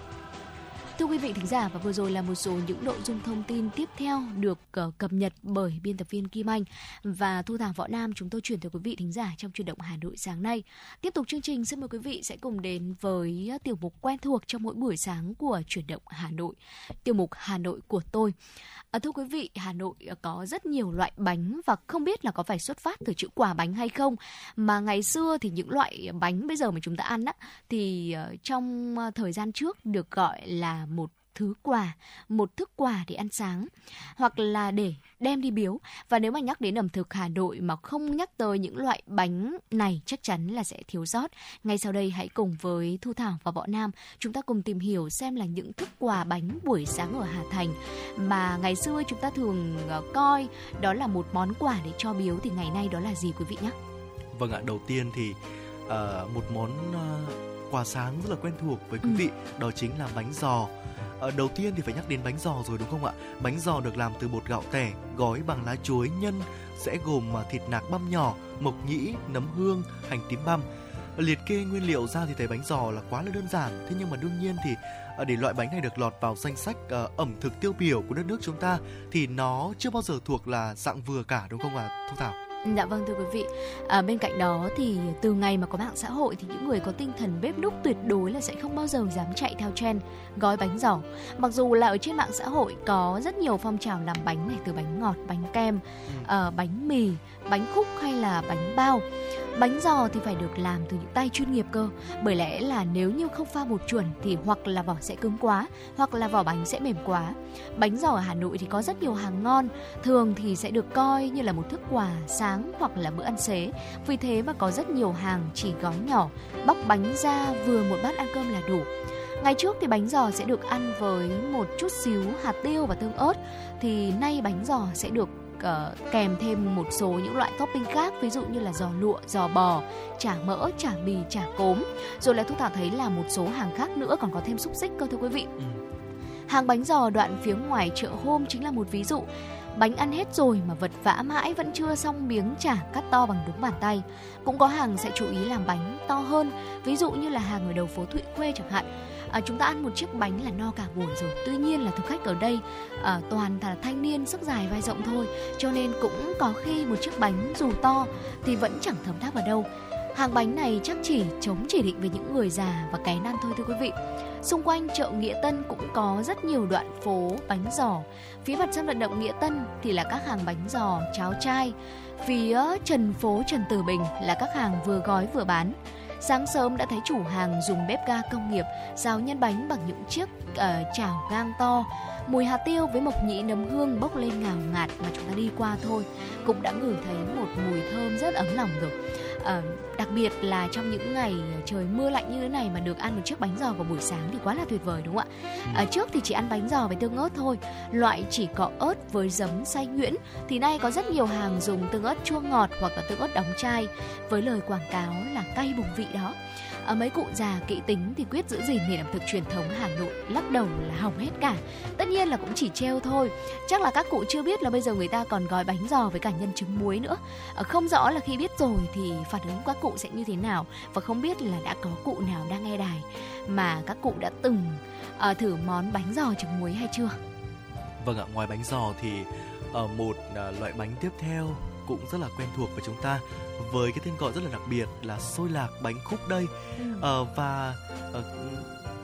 B: Thưa quý vị thính giả và vừa rồi là một số những nội dung thông tin tiếp theo được uh, cập nhật bởi biên tập viên Kim Anh và Thu Thảo Võ Nam chúng tôi chuyển tới quý vị thính giả trong chuyển động Hà Nội sáng nay. Tiếp tục chương trình xin mời quý vị sẽ cùng đến với tiểu mục quen thuộc trong mỗi buổi sáng của chuyển động Hà Nội. Tiểu mục Hà Nội của tôi. À, thưa quý vị, Hà Nội ờ, có rất nhiều loại bánh và không biết là có phải xuất phát từ chữ quả bánh hay không. Mà ngày xưa thì những loại bánh bây giờ mà chúng ta ăn á, thì trong thời gian trước được gọi là một thứ quà, một thức quà để ăn sáng hoặc là để đem đi biếu. Và nếu mà nhắc đến ẩm thực Hà Nội mà không nhắc tới những loại bánh này chắc chắn là sẽ thiếu sót. Ngay sau đây hãy cùng với Thu Thảo và Võ Nam chúng ta cùng tìm hiểu xem là những thức quà bánh buổi sáng ở Hà Thành mà ngày xưa chúng ta thường ờ, coi đó là một món quà để cho biếu thì ngày nay đó là gì quý vị nhé?
C: Vâng ạ, đầu tiên thì uh, một món uh, quà sáng rất là quen thuộc với quý ừ. vị đó chính là bánh giò À, đầu tiên thì phải nhắc đến bánh giò rồi đúng không ạ? Bánh giò được làm từ bột gạo tẻ, gói bằng lá chuối nhân, sẽ gồm mà thịt nạc băm nhỏ, mộc nhĩ, nấm hương, hành tím băm. Liệt kê nguyên liệu ra thì thấy bánh giò là quá là đơn giản, thế nhưng mà đương nhiên thì à, để loại bánh này được lọt vào danh sách ờ, ẩm thực tiêu biểu của đất nước chúng ta thì nó chưa bao giờ thuộc là dạng vừa cả đúng không ạ, à, Thu Thảo?
B: Dạ vâng thưa quý vị. À, bên cạnh đó thì từ ngày mà có mạng xã hội thì những người có tinh thần bếp núc tuyệt đối là sẽ không bao giờ dám chạy theo trend gói bánh giò. Mặc dù là ở trên mạng xã hội có rất nhiều phong trào làm bánh này từ bánh ngọt, bánh kem, uh, bánh mì, bánh khúc hay là bánh bao. Bánh giò thì phải được làm từ những tay chuyên nghiệp cơ, bởi lẽ là nếu như không pha bột chuẩn thì hoặc là vỏ sẽ cứng quá, hoặc là vỏ bánh sẽ mềm quá. Bánh giò ở Hà Nội thì có rất nhiều hàng ngon, thường thì sẽ được coi như là một thức quà sáng hoặc là bữa ăn xế. Vì thế mà có rất nhiều hàng chỉ gói nhỏ, bóc bánh ra vừa một bát ăn cơm là đủ. Ngày trước thì bánh giò sẽ được ăn với một chút xíu hạt tiêu và tương ớt thì nay bánh giò sẽ được uh, kèm thêm một số những loại topping khác ví dụ như là giò lụa, giò bò, chả mỡ, chả mì, chả cốm. Rồi là Thu Thảo thấy là một số hàng khác nữa còn có thêm xúc xích cơ thưa quý vị. Ừ. Hàng bánh giò đoạn phía ngoài chợ hôm chính là một ví dụ. Bánh ăn hết rồi mà vật vã mãi vẫn chưa xong miếng chả cắt to bằng đúng bàn tay. Cũng có hàng sẽ chú ý làm bánh to hơn, ví dụ như là hàng ở đầu phố Thụy Khuê chẳng hạn à, chúng ta ăn một chiếc bánh là no cả buổi rồi tuy nhiên là thực khách ở đây à, toàn là thanh niên sức dài vai rộng thôi cho nên cũng có khi một chiếc bánh dù to thì vẫn chẳng thấm tháp vào đâu hàng bánh này chắc chỉ chống chỉ định với những người già và cái nan thôi thưa quý vị Xung quanh chợ Nghĩa Tân cũng có rất nhiều đoạn phố bánh giò. Phía mặt sân vận động Nghĩa Tân thì là các hàng bánh giò, cháo chai. Phía trần phố Trần Tử Bình là các hàng vừa gói vừa bán. Sáng sớm đã thấy chủ hàng dùng bếp ga công nghiệp rào nhân bánh bằng những chiếc uh, chảo gang to. Mùi hạt tiêu với mộc nhĩ nấm hương bốc lên ngào ngạt mà chúng ta đi qua thôi cũng đã ngửi thấy một mùi thơm rất ấm lòng rồi. À, đặc biệt là trong những ngày trời mưa lạnh như thế này mà được ăn một chiếc bánh giò vào buổi sáng thì quá là tuyệt vời đúng không ạ? À, trước thì chỉ ăn bánh giò với tương ớt thôi, loại chỉ có ớt với giấm xay nhuyễn thì nay có rất nhiều hàng dùng tương ớt chua ngọt hoặc là tương ớt đóng chai với lời quảng cáo là cay bùng vị đó à, mấy cụ già kỹ tính thì quyết giữ gìn nền ẩm thực truyền thống Hà Nội lắc đầu là hỏng hết cả. Tất nhiên là cũng chỉ treo thôi. Chắc là các cụ chưa biết là bây giờ người ta còn gói bánh giò với cả nhân trứng muối nữa. À, không rõ là khi biết rồi thì phản ứng các cụ sẽ như thế nào và không biết là đã có cụ nào đang nghe đài mà các cụ đã từng à, thử món bánh giò trứng muối hay chưa?
C: Vâng ạ ngoài bánh giò thì ở một à, loại bánh tiếp theo cũng rất là quen thuộc với chúng ta với cái tên gọi rất là đặc biệt là xôi lạc bánh khúc đây. Ừ. uh, và uh,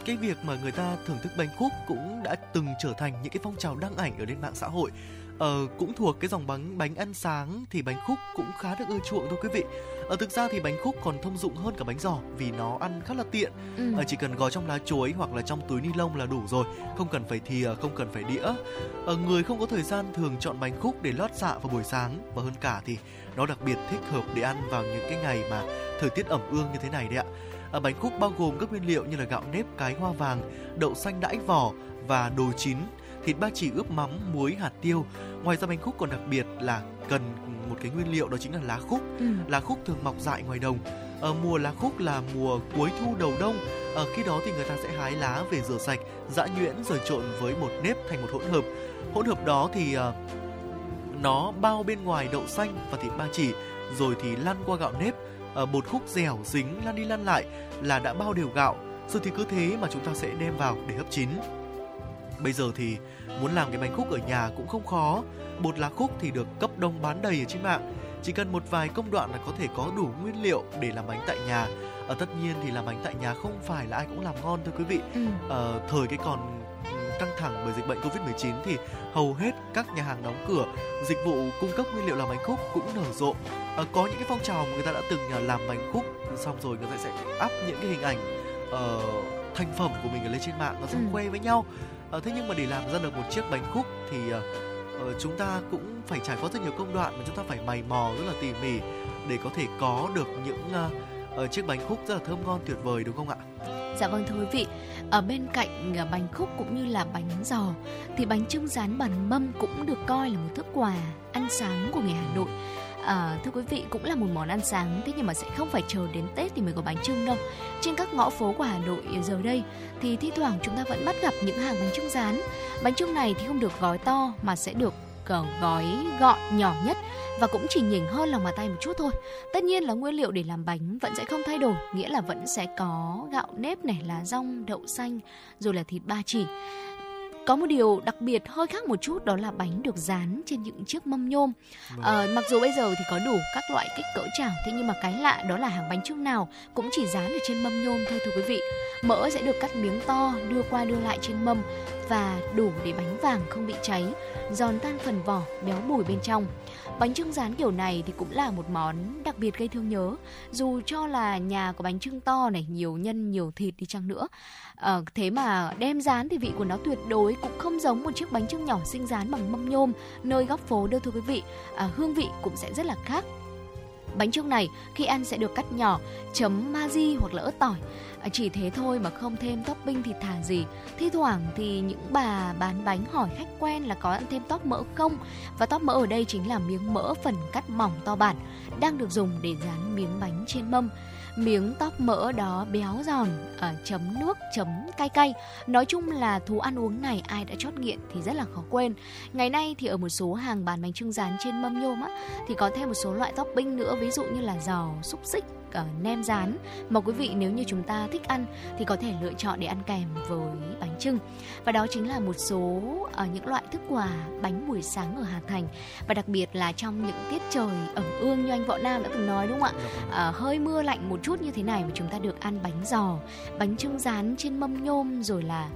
C: cái việc mà người ta thưởng thức bánh khúc cũng đã từng trở thành những cái phong trào đăng ảnh ở trên mạng xã hội. Uh, cũng thuộc cái dòng bánh bánh ăn sáng thì bánh khúc cũng khá được ưa chuộng thôi quý vị. Ở thực ra thì bánh khúc còn thông dụng hơn cả bánh giò vì nó ăn khá là tiện. Ừ. à, chỉ cần gói trong lá chuối hoặc là trong túi ni lông là đủ rồi không cần phải thìa không cần phải đĩa. À, người không có thời gian thường chọn bánh khúc để lót dạ vào buổi sáng và hơn cả thì nó đặc biệt thích hợp để ăn vào những cái ngày mà thời tiết ẩm ương như thế này đấy ạ à, bánh khúc bao gồm các nguyên liệu như là gạo nếp cái hoa vàng đậu xanh đãi vỏ và đồ chín thịt ba chỉ ướp mắm, muối, hạt tiêu. Ngoài ra bánh khúc còn đặc biệt là cần một cái nguyên liệu đó chính là lá khúc.
B: Ừ.
C: Lá khúc thường mọc dại ngoài đồng. Ở mùa lá khúc là mùa cuối thu đầu đông. Ở khi đó thì người ta sẽ hái lá về rửa sạch, giã nhuyễn rồi trộn với bột nếp thành một hỗn hợp. Hỗn hợp đó thì ờ, nó bao bên ngoài đậu xanh và thịt ba chỉ rồi thì lăn qua gạo nếp. Ờ, bột khúc dẻo dính lăn đi lăn lại là đã bao đều gạo. Rồi thì cứ thế mà chúng ta sẽ đem vào để hấp chín. Bây giờ thì muốn làm cái bánh khúc ở nhà cũng không khó. Bột lá khúc thì được cấp đông bán đầy ở trên mạng. Chỉ cần một vài công đoạn là có thể có đủ nguyên liệu để làm bánh tại nhà. Ở tất nhiên thì làm bánh tại nhà không phải là ai cũng làm ngon thưa quý vị.
B: Ừ.
C: Ờ, thời cái còn căng thẳng bởi dịch bệnh Covid-19 thì hầu hết các nhà hàng đóng cửa, dịch vụ cung cấp nguyên liệu làm bánh khúc cũng nở rộ. Ờ, có những cái phong trào mà người ta đã từng ờ, làm bánh khúc xong rồi người ta sẽ up những cái hình ảnh ờ, thành phẩm của mình ở lên trên mạng nó xong
B: Ừ.
C: khoe với nhau. Ờ, thế nhưng mà để làm ra được một chiếc bánh khúc thì ờ, chúng ta cũng phải trải qua rất nhiều công đoạn mà chúng ta phải mày mò rất là tỉ mỉ để có thể có được những ờ, ở chiếc bánh khúc rất là thơm ngon tuyệt vời đúng không ạ?
B: Dạ vâng thưa quý vị, ở bên cạnh à, bánh khúc cũng như là bánh giò thì bánh trưng rán bản mâm cũng được coi là một thức quà ăn sáng của người Hà Nội. À, thưa quý vị cũng là một món ăn sáng thế nhưng mà sẽ không phải chờ đến Tết thì mới có bánh trưng đâu. Trên các ngõ phố của Hà Nội giờ đây thì thi thoảng chúng ta vẫn bắt gặp những hàng bánh trưng rán. Bánh trưng này thì không được gói to mà sẽ được gói gọn nhỏ nhất và cũng chỉ nhỉnh hơn lòng bàn tay một chút thôi. Tất nhiên là nguyên liệu để làm bánh vẫn sẽ không thay đổi, nghĩa là vẫn sẽ có gạo nếp này, lá rong, đậu xanh, rồi là thịt ba chỉ. Có một điều đặc biệt hơi khác một chút đó là bánh được dán trên những chiếc mâm nhôm. Ờ, mặc dù bây giờ thì có đủ các loại kích cỡ chảo, thế nhưng mà cái lạ đó là hàng bánh trưng nào cũng chỉ dán ở trên mâm nhôm thôi thưa quý vị. Mỡ sẽ được cắt miếng to, đưa qua đưa lại trên mâm và đủ để bánh vàng không bị cháy, giòn tan phần vỏ, béo bùi bên trong. Bánh trưng rán kiểu này thì cũng là một món đặc biệt gây thương nhớ. Dù cho là nhà có bánh trưng to này, nhiều nhân, nhiều thịt đi chăng nữa. À, thế mà đem rán thì vị của nó tuyệt đối cũng không giống một chiếc bánh trưng nhỏ xinh rán bằng mâm nhôm nơi góc phố đâu thưa quý vị. À, hương vị cũng sẽ rất là khác. Bánh trưng này khi ăn sẽ được cắt nhỏ, chấm maji hoặc là ớt tỏi. Dạ, chỉ thế thôi mà không thêm topping thì thà gì. Thi thoảng thì những bà bán bánh hỏi khách quen là có ăn thêm tóp mỡ không? Và tóp mỡ ở đây chính là miếng mỡ phần cắt mỏng to bản đang được dùng để dán miếng bánh trên mâm. Miếng tóp mỡ đó béo giòn, ở chấm nước, chấm cay cay. Nói chung là thú ăn uống này ai đã chót nghiện thì rất là khó quên. Ngày nay thì ở một số hàng bán bánh trưng rán trên mâm nhôm á thì có thêm một số loại topping nữa ví dụ như là giò, xúc xích, ờ, nem rán. Mà quý vị nếu như chúng ta thích ăn thì có thể lựa chọn để ăn kèm với bánh trưng và đó chính là một số ờ, những loại thức quà bánh buổi sáng ở Hà Thành. Và đặc biệt là trong những tiết trời ẩm ương như anh Võ Nam đã từng nói đúng không ạ? Ờ, hơi mưa lạnh một chút như thế này mà chúng ta được ăn bánh giò bánh trưng rán trên mâm nhôm rồi là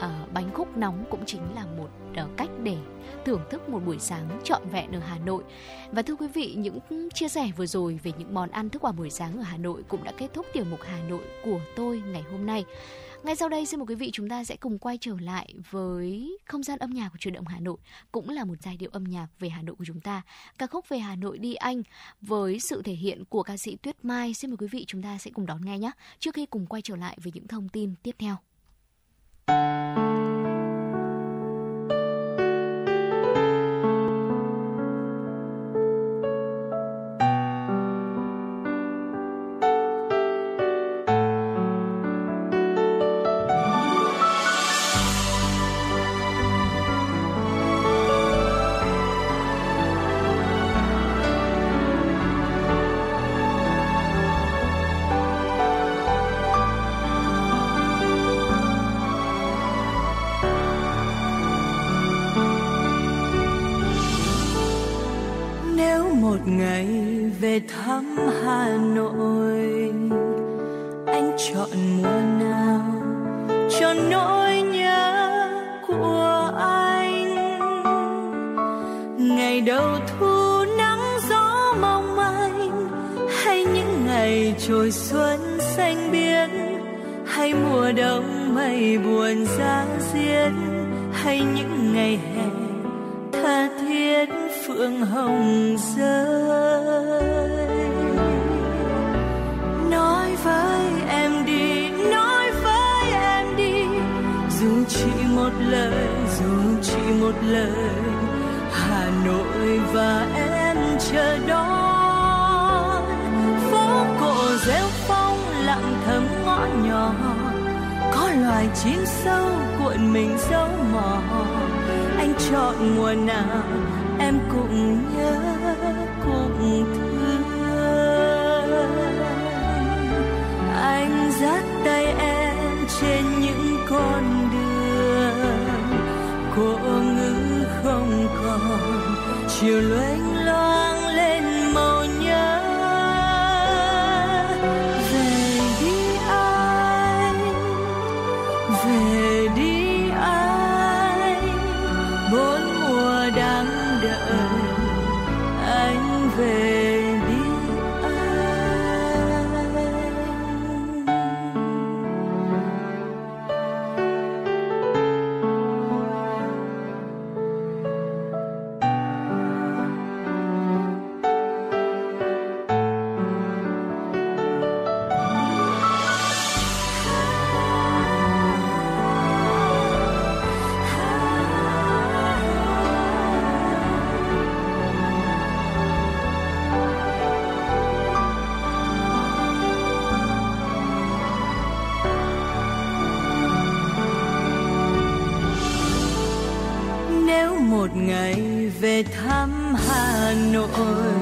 B: ờ, bánh khúc nóng cũng chính là một ờ, cách để thưởng thức một buổi sáng trọn vẹn ở Hà Nội và thưa quý vị, những chia sẻ vừa rồi về những món ăn thức quà buổi sáng ở Hà Nội cũng đã kết thúc tiểu mục Hà Nội của tôi ngày hôm nay. Ngay sau đây xin mời quý vị chúng ta sẽ cùng quay trở lại với không gian âm nhạc của truyền động Hà Nội, cũng là một giai điệu âm nhạc về Hà Nội của chúng ta. Ca khúc về Hà Nội đi anh với sự thể hiện của ca sĩ Tuyết Mai. Xin mời quý vị chúng ta sẽ cùng đón nghe nhé. Trước khi cùng quay trở lại với những thông tin tiếp theo.
H: nếu ngày về thăm Hà Nội. Anh chọn mùa nào cho nỗi nhớ của anh? Ngày đầu thu nắng gió mong manh hay những ngày trồi xuân xanh biếc? Hay mùa đông mây buồn giá diết? Hay những ngày hè phượng hồng rơi. Nói với em đi, nói với em đi.
F: Dù chỉ một lời, dù chỉ một lời, hà nội và em chờ đón. Phố cổ rêu phong lặng thầm ngõ nhỏ, có loài chim sâu cuộn mình dấu mò. Anh chọn mùa nào em cũng nhớ cũng thương. Anh dắt tay em trên những con đường. Cô ngữ không còn, chiều loanh loanh ngày về thăm Hà Nội.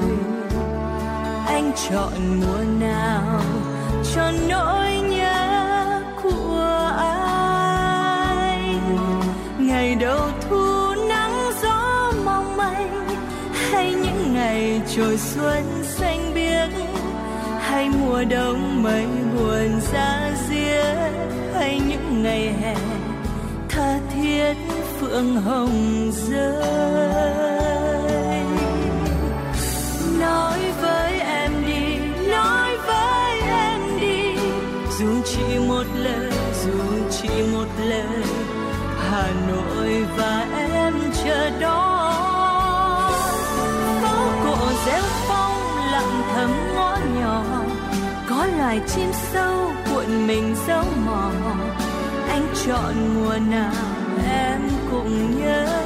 F: Anh chọn mùa nào cho nỗi nhớ của anh ngày đầu thu nắng gió mong manh hay những ngày trồi xuân xanh biếc? Hay mùa đông mây buồn ra riêng, hay những ngày hè phượng hồng rơi. Nói với em đi, nói với em đi. Dù chỉ một lời, dù chỉ một lời, hà nội và em chờ đó có cổ rêu phong lặng thầm ngõ nhỏ, có loài chim sâu cuộn mình dấu mò. Anh chọn mùa nào? Em cũng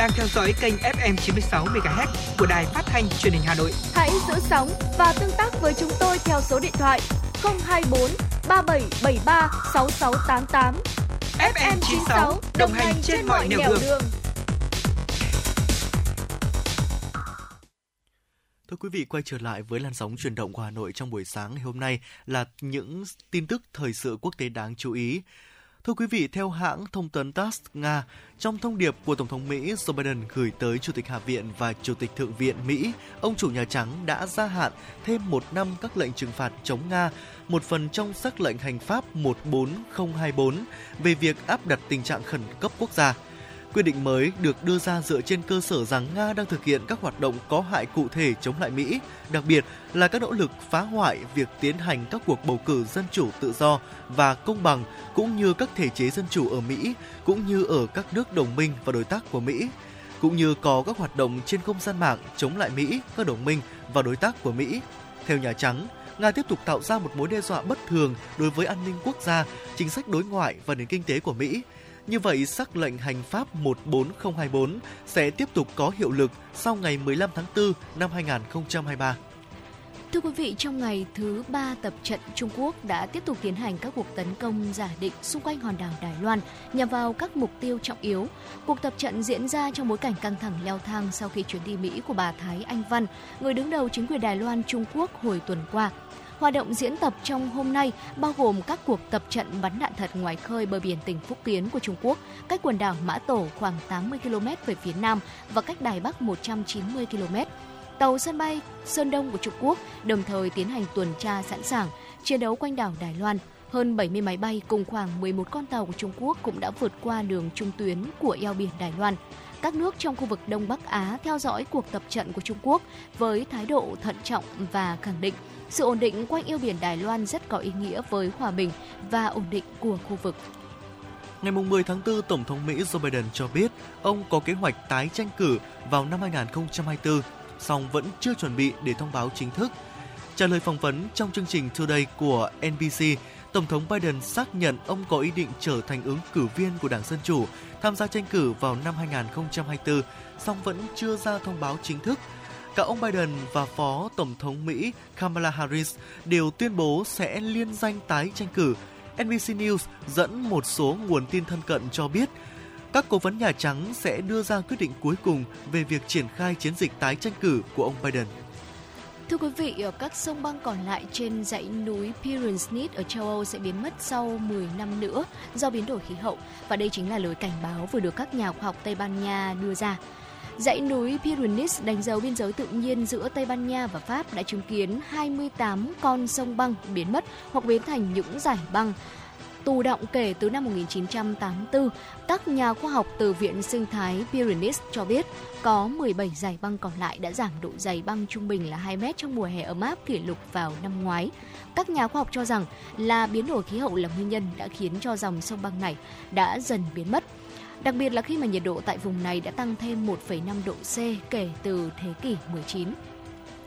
F: đang
E: theo dõi kênh FM 96 MHz của đài phát thanh truyền hình Hà Nội.
G: Hãy giữ sóng và tương tác với chúng tôi theo số điện thoại 024 3773 6688.
E: FM 96 đồng hành trên mọi nẻo đường.
C: Thưa quý vị, quay trở lại với làn sóng truyền động của Hà Nội trong buổi sáng ngày hôm nay là những tin tức thời sự quốc tế đáng chú ý. Thưa quý vị, theo hãng thông tấn TASS Nga, trong thông điệp của Tổng thống Mỹ Joe Biden gửi tới Chủ tịch Hạ viện và Chủ tịch Thượng viện Mỹ, ông chủ Nhà Trắng đã gia hạn thêm một năm các lệnh trừng phạt chống Nga, một phần trong sắc lệnh hành pháp 14024 về việc áp đặt tình trạng khẩn cấp quốc gia. Quyết định mới được đưa ra dựa trên cơ sở rằng Nga đang thực hiện các hoạt động có hại cụ thể chống lại Mỹ, đặc biệt là các nỗ lực phá hoại việc tiến hành các cuộc bầu cử dân chủ tự do và công bằng cũng như các thể chế dân chủ ở Mỹ cũng như ở các nước đồng minh và đối tác của Mỹ cũng như có các hoạt động trên không gian mạng chống lại Mỹ, các đồng minh và đối tác của Mỹ. Theo Nhà Trắng, Nga tiếp tục tạo ra một mối đe dọa bất thường đối với an ninh quốc gia, chính sách đối ngoại và nền kinh tế của Mỹ. Như vậy, sắc lệnh hành pháp 14024 sẽ tiếp tục có hiệu lực sau ngày 15 tháng 4 năm 2023.
B: Thưa quý vị, trong ngày thứ ba tập trận Trung Quốc đã tiếp tục tiến hành các cuộc tấn công giả định xung quanh hòn đảo Đài Loan nhằm vào các mục tiêu trọng yếu. Cuộc tập trận diễn ra trong bối cảnh căng thẳng leo thang sau khi chuyến đi Mỹ của bà Thái Anh Văn, người đứng đầu chính quyền Đài Loan Trung Quốc hồi tuần qua. Hoạt động diễn tập trong hôm nay bao gồm các cuộc tập trận bắn đạn thật ngoài khơi bờ biển tỉnh Phúc Kiến của Trung Quốc, cách quần đảo Mã Tổ khoảng 80 km về phía nam và cách Đài Bắc 190 km tàu sân bay Sơn Đông của Trung Quốc đồng thời tiến hành tuần tra sẵn sàng chiến đấu quanh đảo Đài Loan. Hơn 70 máy bay cùng khoảng 11 con tàu của Trung Quốc cũng đã vượt qua đường trung tuyến của eo biển Đài Loan. Các nước trong khu vực Đông Bắc Á theo dõi cuộc tập trận của Trung Quốc với thái độ thận trọng và khẳng định sự ổn định quanh eo biển Đài Loan rất có ý nghĩa với hòa bình và ổn định của khu vực.
C: Ngày 10 tháng 4, Tổng thống Mỹ Joe Biden cho biết ông có kế hoạch tái tranh cử vào năm 2024 song vẫn chưa chuẩn bị để thông báo chính thức. Trả lời phỏng vấn trong chương trình Today của NBC, Tổng thống Biden xác nhận ông có ý định trở thành ứng cử viên của Đảng Dân Chủ tham gia tranh cử vào năm 2024, song vẫn chưa ra thông báo chính thức. Cả ông Biden và Phó Tổng thống Mỹ Kamala Harris đều tuyên bố sẽ liên danh tái tranh cử. NBC News dẫn một số nguồn tin thân cận cho biết các cố vấn Nhà Trắng sẽ đưa ra quyết định cuối cùng về việc triển khai chiến dịch tái tranh cử của ông Biden.
B: Thưa quý vị, ở các sông băng còn lại trên dãy núi Pyrenees ở châu Âu sẽ biến mất sau 10 năm nữa do biến đổi khí hậu và đây chính là lời cảnh báo vừa được các nhà khoa học Tây Ban Nha đưa ra. Dãy núi Pyrenees đánh dấu biên giới tự nhiên giữa Tây Ban Nha và Pháp đã chứng kiến 28 con sông băng biến mất hoặc biến thành những giải băng tù động kể từ năm 1984. Các nhà khoa học từ Viện Sinh thái Pyrenees cho biết có 17 giải băng còn lại đã giảm độ dày băng trung bình là 2 mét trong mùa hè ấm áp kỷ lục vào năm ngoái. Các nhà khoa học cho rằng là biến đổi khí hậu là nguyên nhân đã khiến cho dòng sông băng này đã dần biến mất. Đặc biệt là khi mà nhiệt độ tại vùng này đã tăng thêm 1,5 độ C kể từ thế kỷ 19.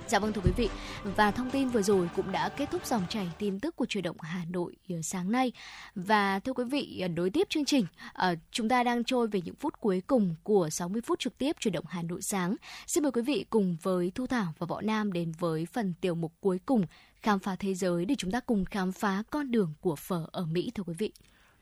B: Dạ vâng thưa quý vị, và thông tin vừa rồi cũng đã kết thúc dòng chảy tin tức của truyền động Hà Nội ờ, sáng nay. Và thưa quý vị, ờ, đối tiếp chương trình, ờ, chúng ta đang trôi về những phút cuối cùng của 60 phút trực tiếp truyền động Hà Nội sáng. Xin mời quý vị cùng với Thu Thảo và Võ Nam đến với phần tiểu mục cuối cùng khám phá thế giới để chúng ta cùng khám phá con đường của phở ở Mỹ thưa quý vị.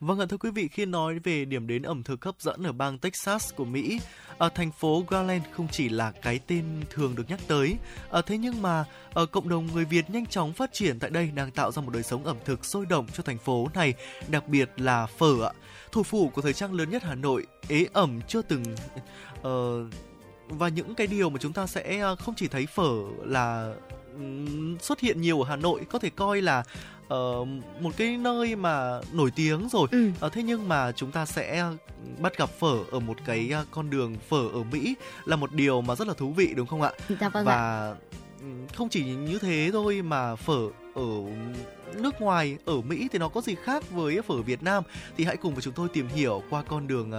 C: Vâng ạ thưa quý vị, khi nói về điểm đến ẩm thực hấp dẫn ở bang Texas của Mỹ, ở thành phố Garland không chỉ là cái tên thường được nhắc tới, ở thế nhưng mà ở cộng đồng người Việt nhanh chóng phát triển tại đây đang tạo ra một đời sống ẩm thực sôi động cho thành phố này, đặc biệt là phở ạ. Thủ phủ của thời trang lớn nhất Hà Nội, ế ẩm chưa từng uh, và những cái điều mà chúng ta sẽ không chỉ thấy phở là xuất hiện nhiều ở Hà Nội có thể coi là uh, một cái nơi mà nổi tiếng rồi ừ. uh, thế nhưng mà chúng ta sẽ bắt gặp phở ở một cái uh, con đường phở ở Mỹ là một điều mà rất là thú vị đúng không ạ
B: dạ vâng
C: và
B: ạ.
C: không chỉ như thế thôi mà phở ở nước ngoài ở Mỹ thì nó có gì khác với phở Việt Nam thì hãy cùng với chúng tôi tìm hiểu qua con đường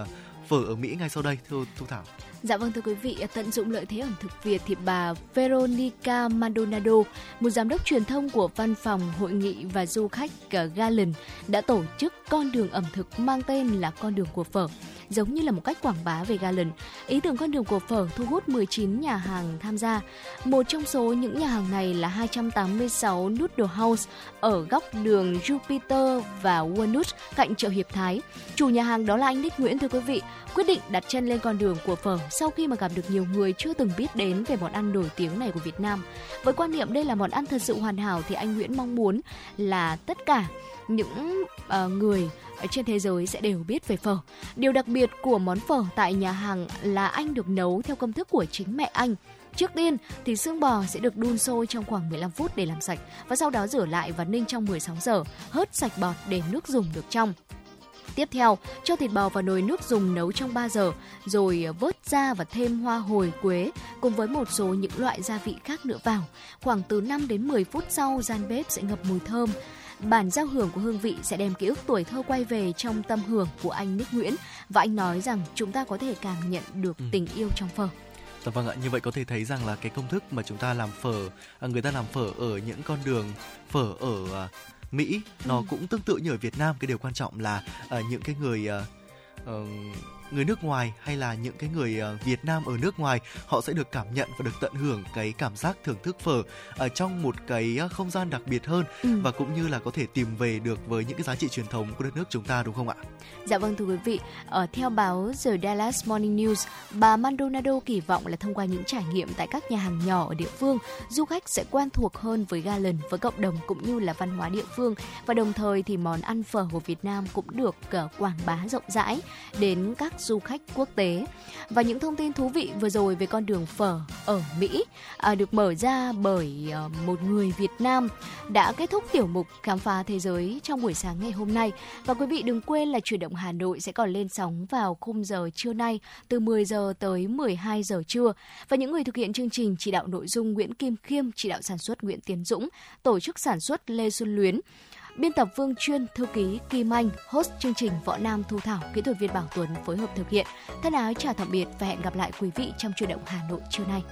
C: phở ở Mỹ ngay sau đây thưa Thu Thảo.
B: Dạ vâng thưa quý vị, tận dụng lợi thế ẩm thực Việt thì bà Veronica Maldonado, một giám đốc truyền thông của văn phòng hội nghị và du khách Galen đã tổ chức con đường ẩm thực mang tên là con đường của phở giống như là một cách quảng bá về Galen. Ý tưởng con đường của phở thu hút 19 nhà hàng tham gia. Một trong số những nhà hàng này là 286 Noodle House ở góc đường Jupiter và Walnut cạnh chợ Hiệp Thái. Chủ nhà hàng đó là anh Đích Nguyễn thưa quý vị, quyết định đặt chân lên con đường của phở sau khi mà gặp được nhiều người chưa từng biết đến về món ăn nổi tiếng này của Việt Nam. Với quan niệm đây là món ăn thật sự hoàn hảo thì anh Nguyễn mong muốn là tất cả những uh, người ở trên thế giới sẽ đều biết về phở. Điều đặc biệt của món phở tại nhà hàng là anh được nấu theo công thức của chính mẹ anh. Trước tiên thì xương bò sẽ được đun sôi trong khoảng 15 phút để làm sạch và sau đó rửa lại và ninh trong 16 giờ, hớt sạch bọt để nước dùng được trong. Tiếp theo, cho thịt bò vào nồi nước dùng nấu trong 3 giờ, rồi vớt ra và thêm hoa hồi, quế cùng với một số những loại gia vị khác nữa vào. Khoảng từ 5 đến 10 phút sau, gian bếp sẽ ngập mùi thơm. Bản giao hưởng của hương vị sẽ đem ký ức tuổi thơ quay về trong tâm hưởng của anh Nick Nguyễn và anh nói rằng chúng ta có thể cảm nhận được ừ. tình yêu trong phở.
C: Dạ vâng ạ, như vậy có thể thấy rằng là cái công thức mà chúng ta làm phở, à, người ta làm phở ở những con đường phở ở à, Mỹ nó ừ. cũng tương tự như ở Việt Nam cái điều quan trọng là uh, những cái người uh, người nước ngoài hay là những cái người uh, Việt Nam ở nước ngoài họ sẽ được cảm nhận và được tận hưởng cái cảm giác thưởng thức phở ở trong một cái không gian đặc biệt hơn ừ. và cũng như là có thể tìm về được với những cái giá trị truyền thống của đất nước chúng ta đúng không ạ?
B: Dạ vâng thưa quý vị, ở theo báo The Dallas Morning News, bà Maldonado kỳ vọng là thông qua những trải nghiệm tại các nhà hàng nhỏ ở địa phương, du khách sẽ quen thuộc hơn với Galen, với cộng đồng cũng như là văn hóa địa phương và đồng thời thì món ăn phở của Việt Nam cũng được uh, quảng bá rộng rãi đến các du khách quốc tế. Và những thông tin thú vị vừa rồi về con đường phở ở Mỹ à, được mở ra bởi à, một người Việt Nam đã kết thúc tiểu mục khám phá thế giới trong buổi sáng ngày hôm nay. Và quý vị đừng quên là chuyển động Hà Nội sẽ còn lên sóng vào khung giờ trưa nay từ 10 giờ tới 12 giờ trưa. Và những người thực hiện chương trình chỉ đạo nội dung Nguyễn Kim Khiêm, chỉ đạo sản xuất Nguyễn Tiến Dũng, tổ chức sản xuất Lê Xuân Luyến. Biên tập Vương Chuyên, thư ký Kim Anh, host chương trình Võ Nam Thu Thảo, kỹ thuật viên Bảo Tuấn phối hợp thực hiện. Thân ái chào tạm biệt và hẹn gặp lại quý vị trong chuyển động Hà Nội trưa nay.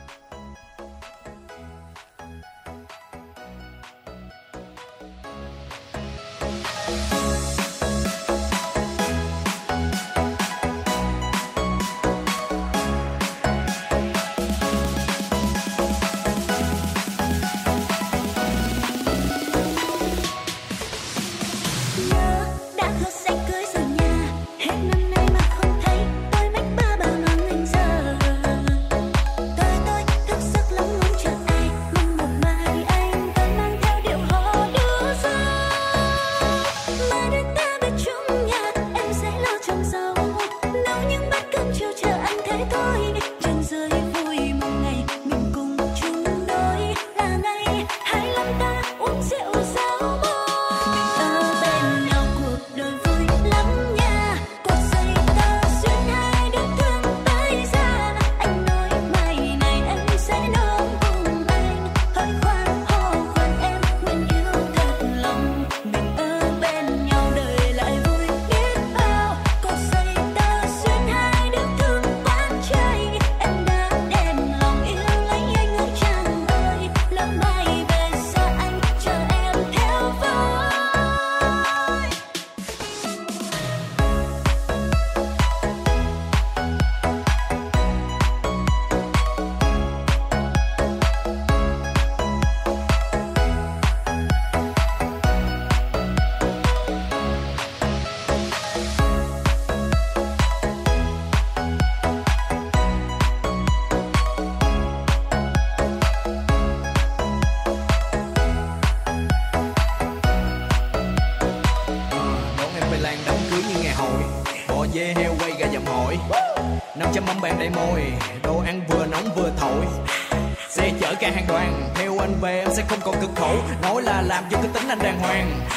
I: Đàng hoàng.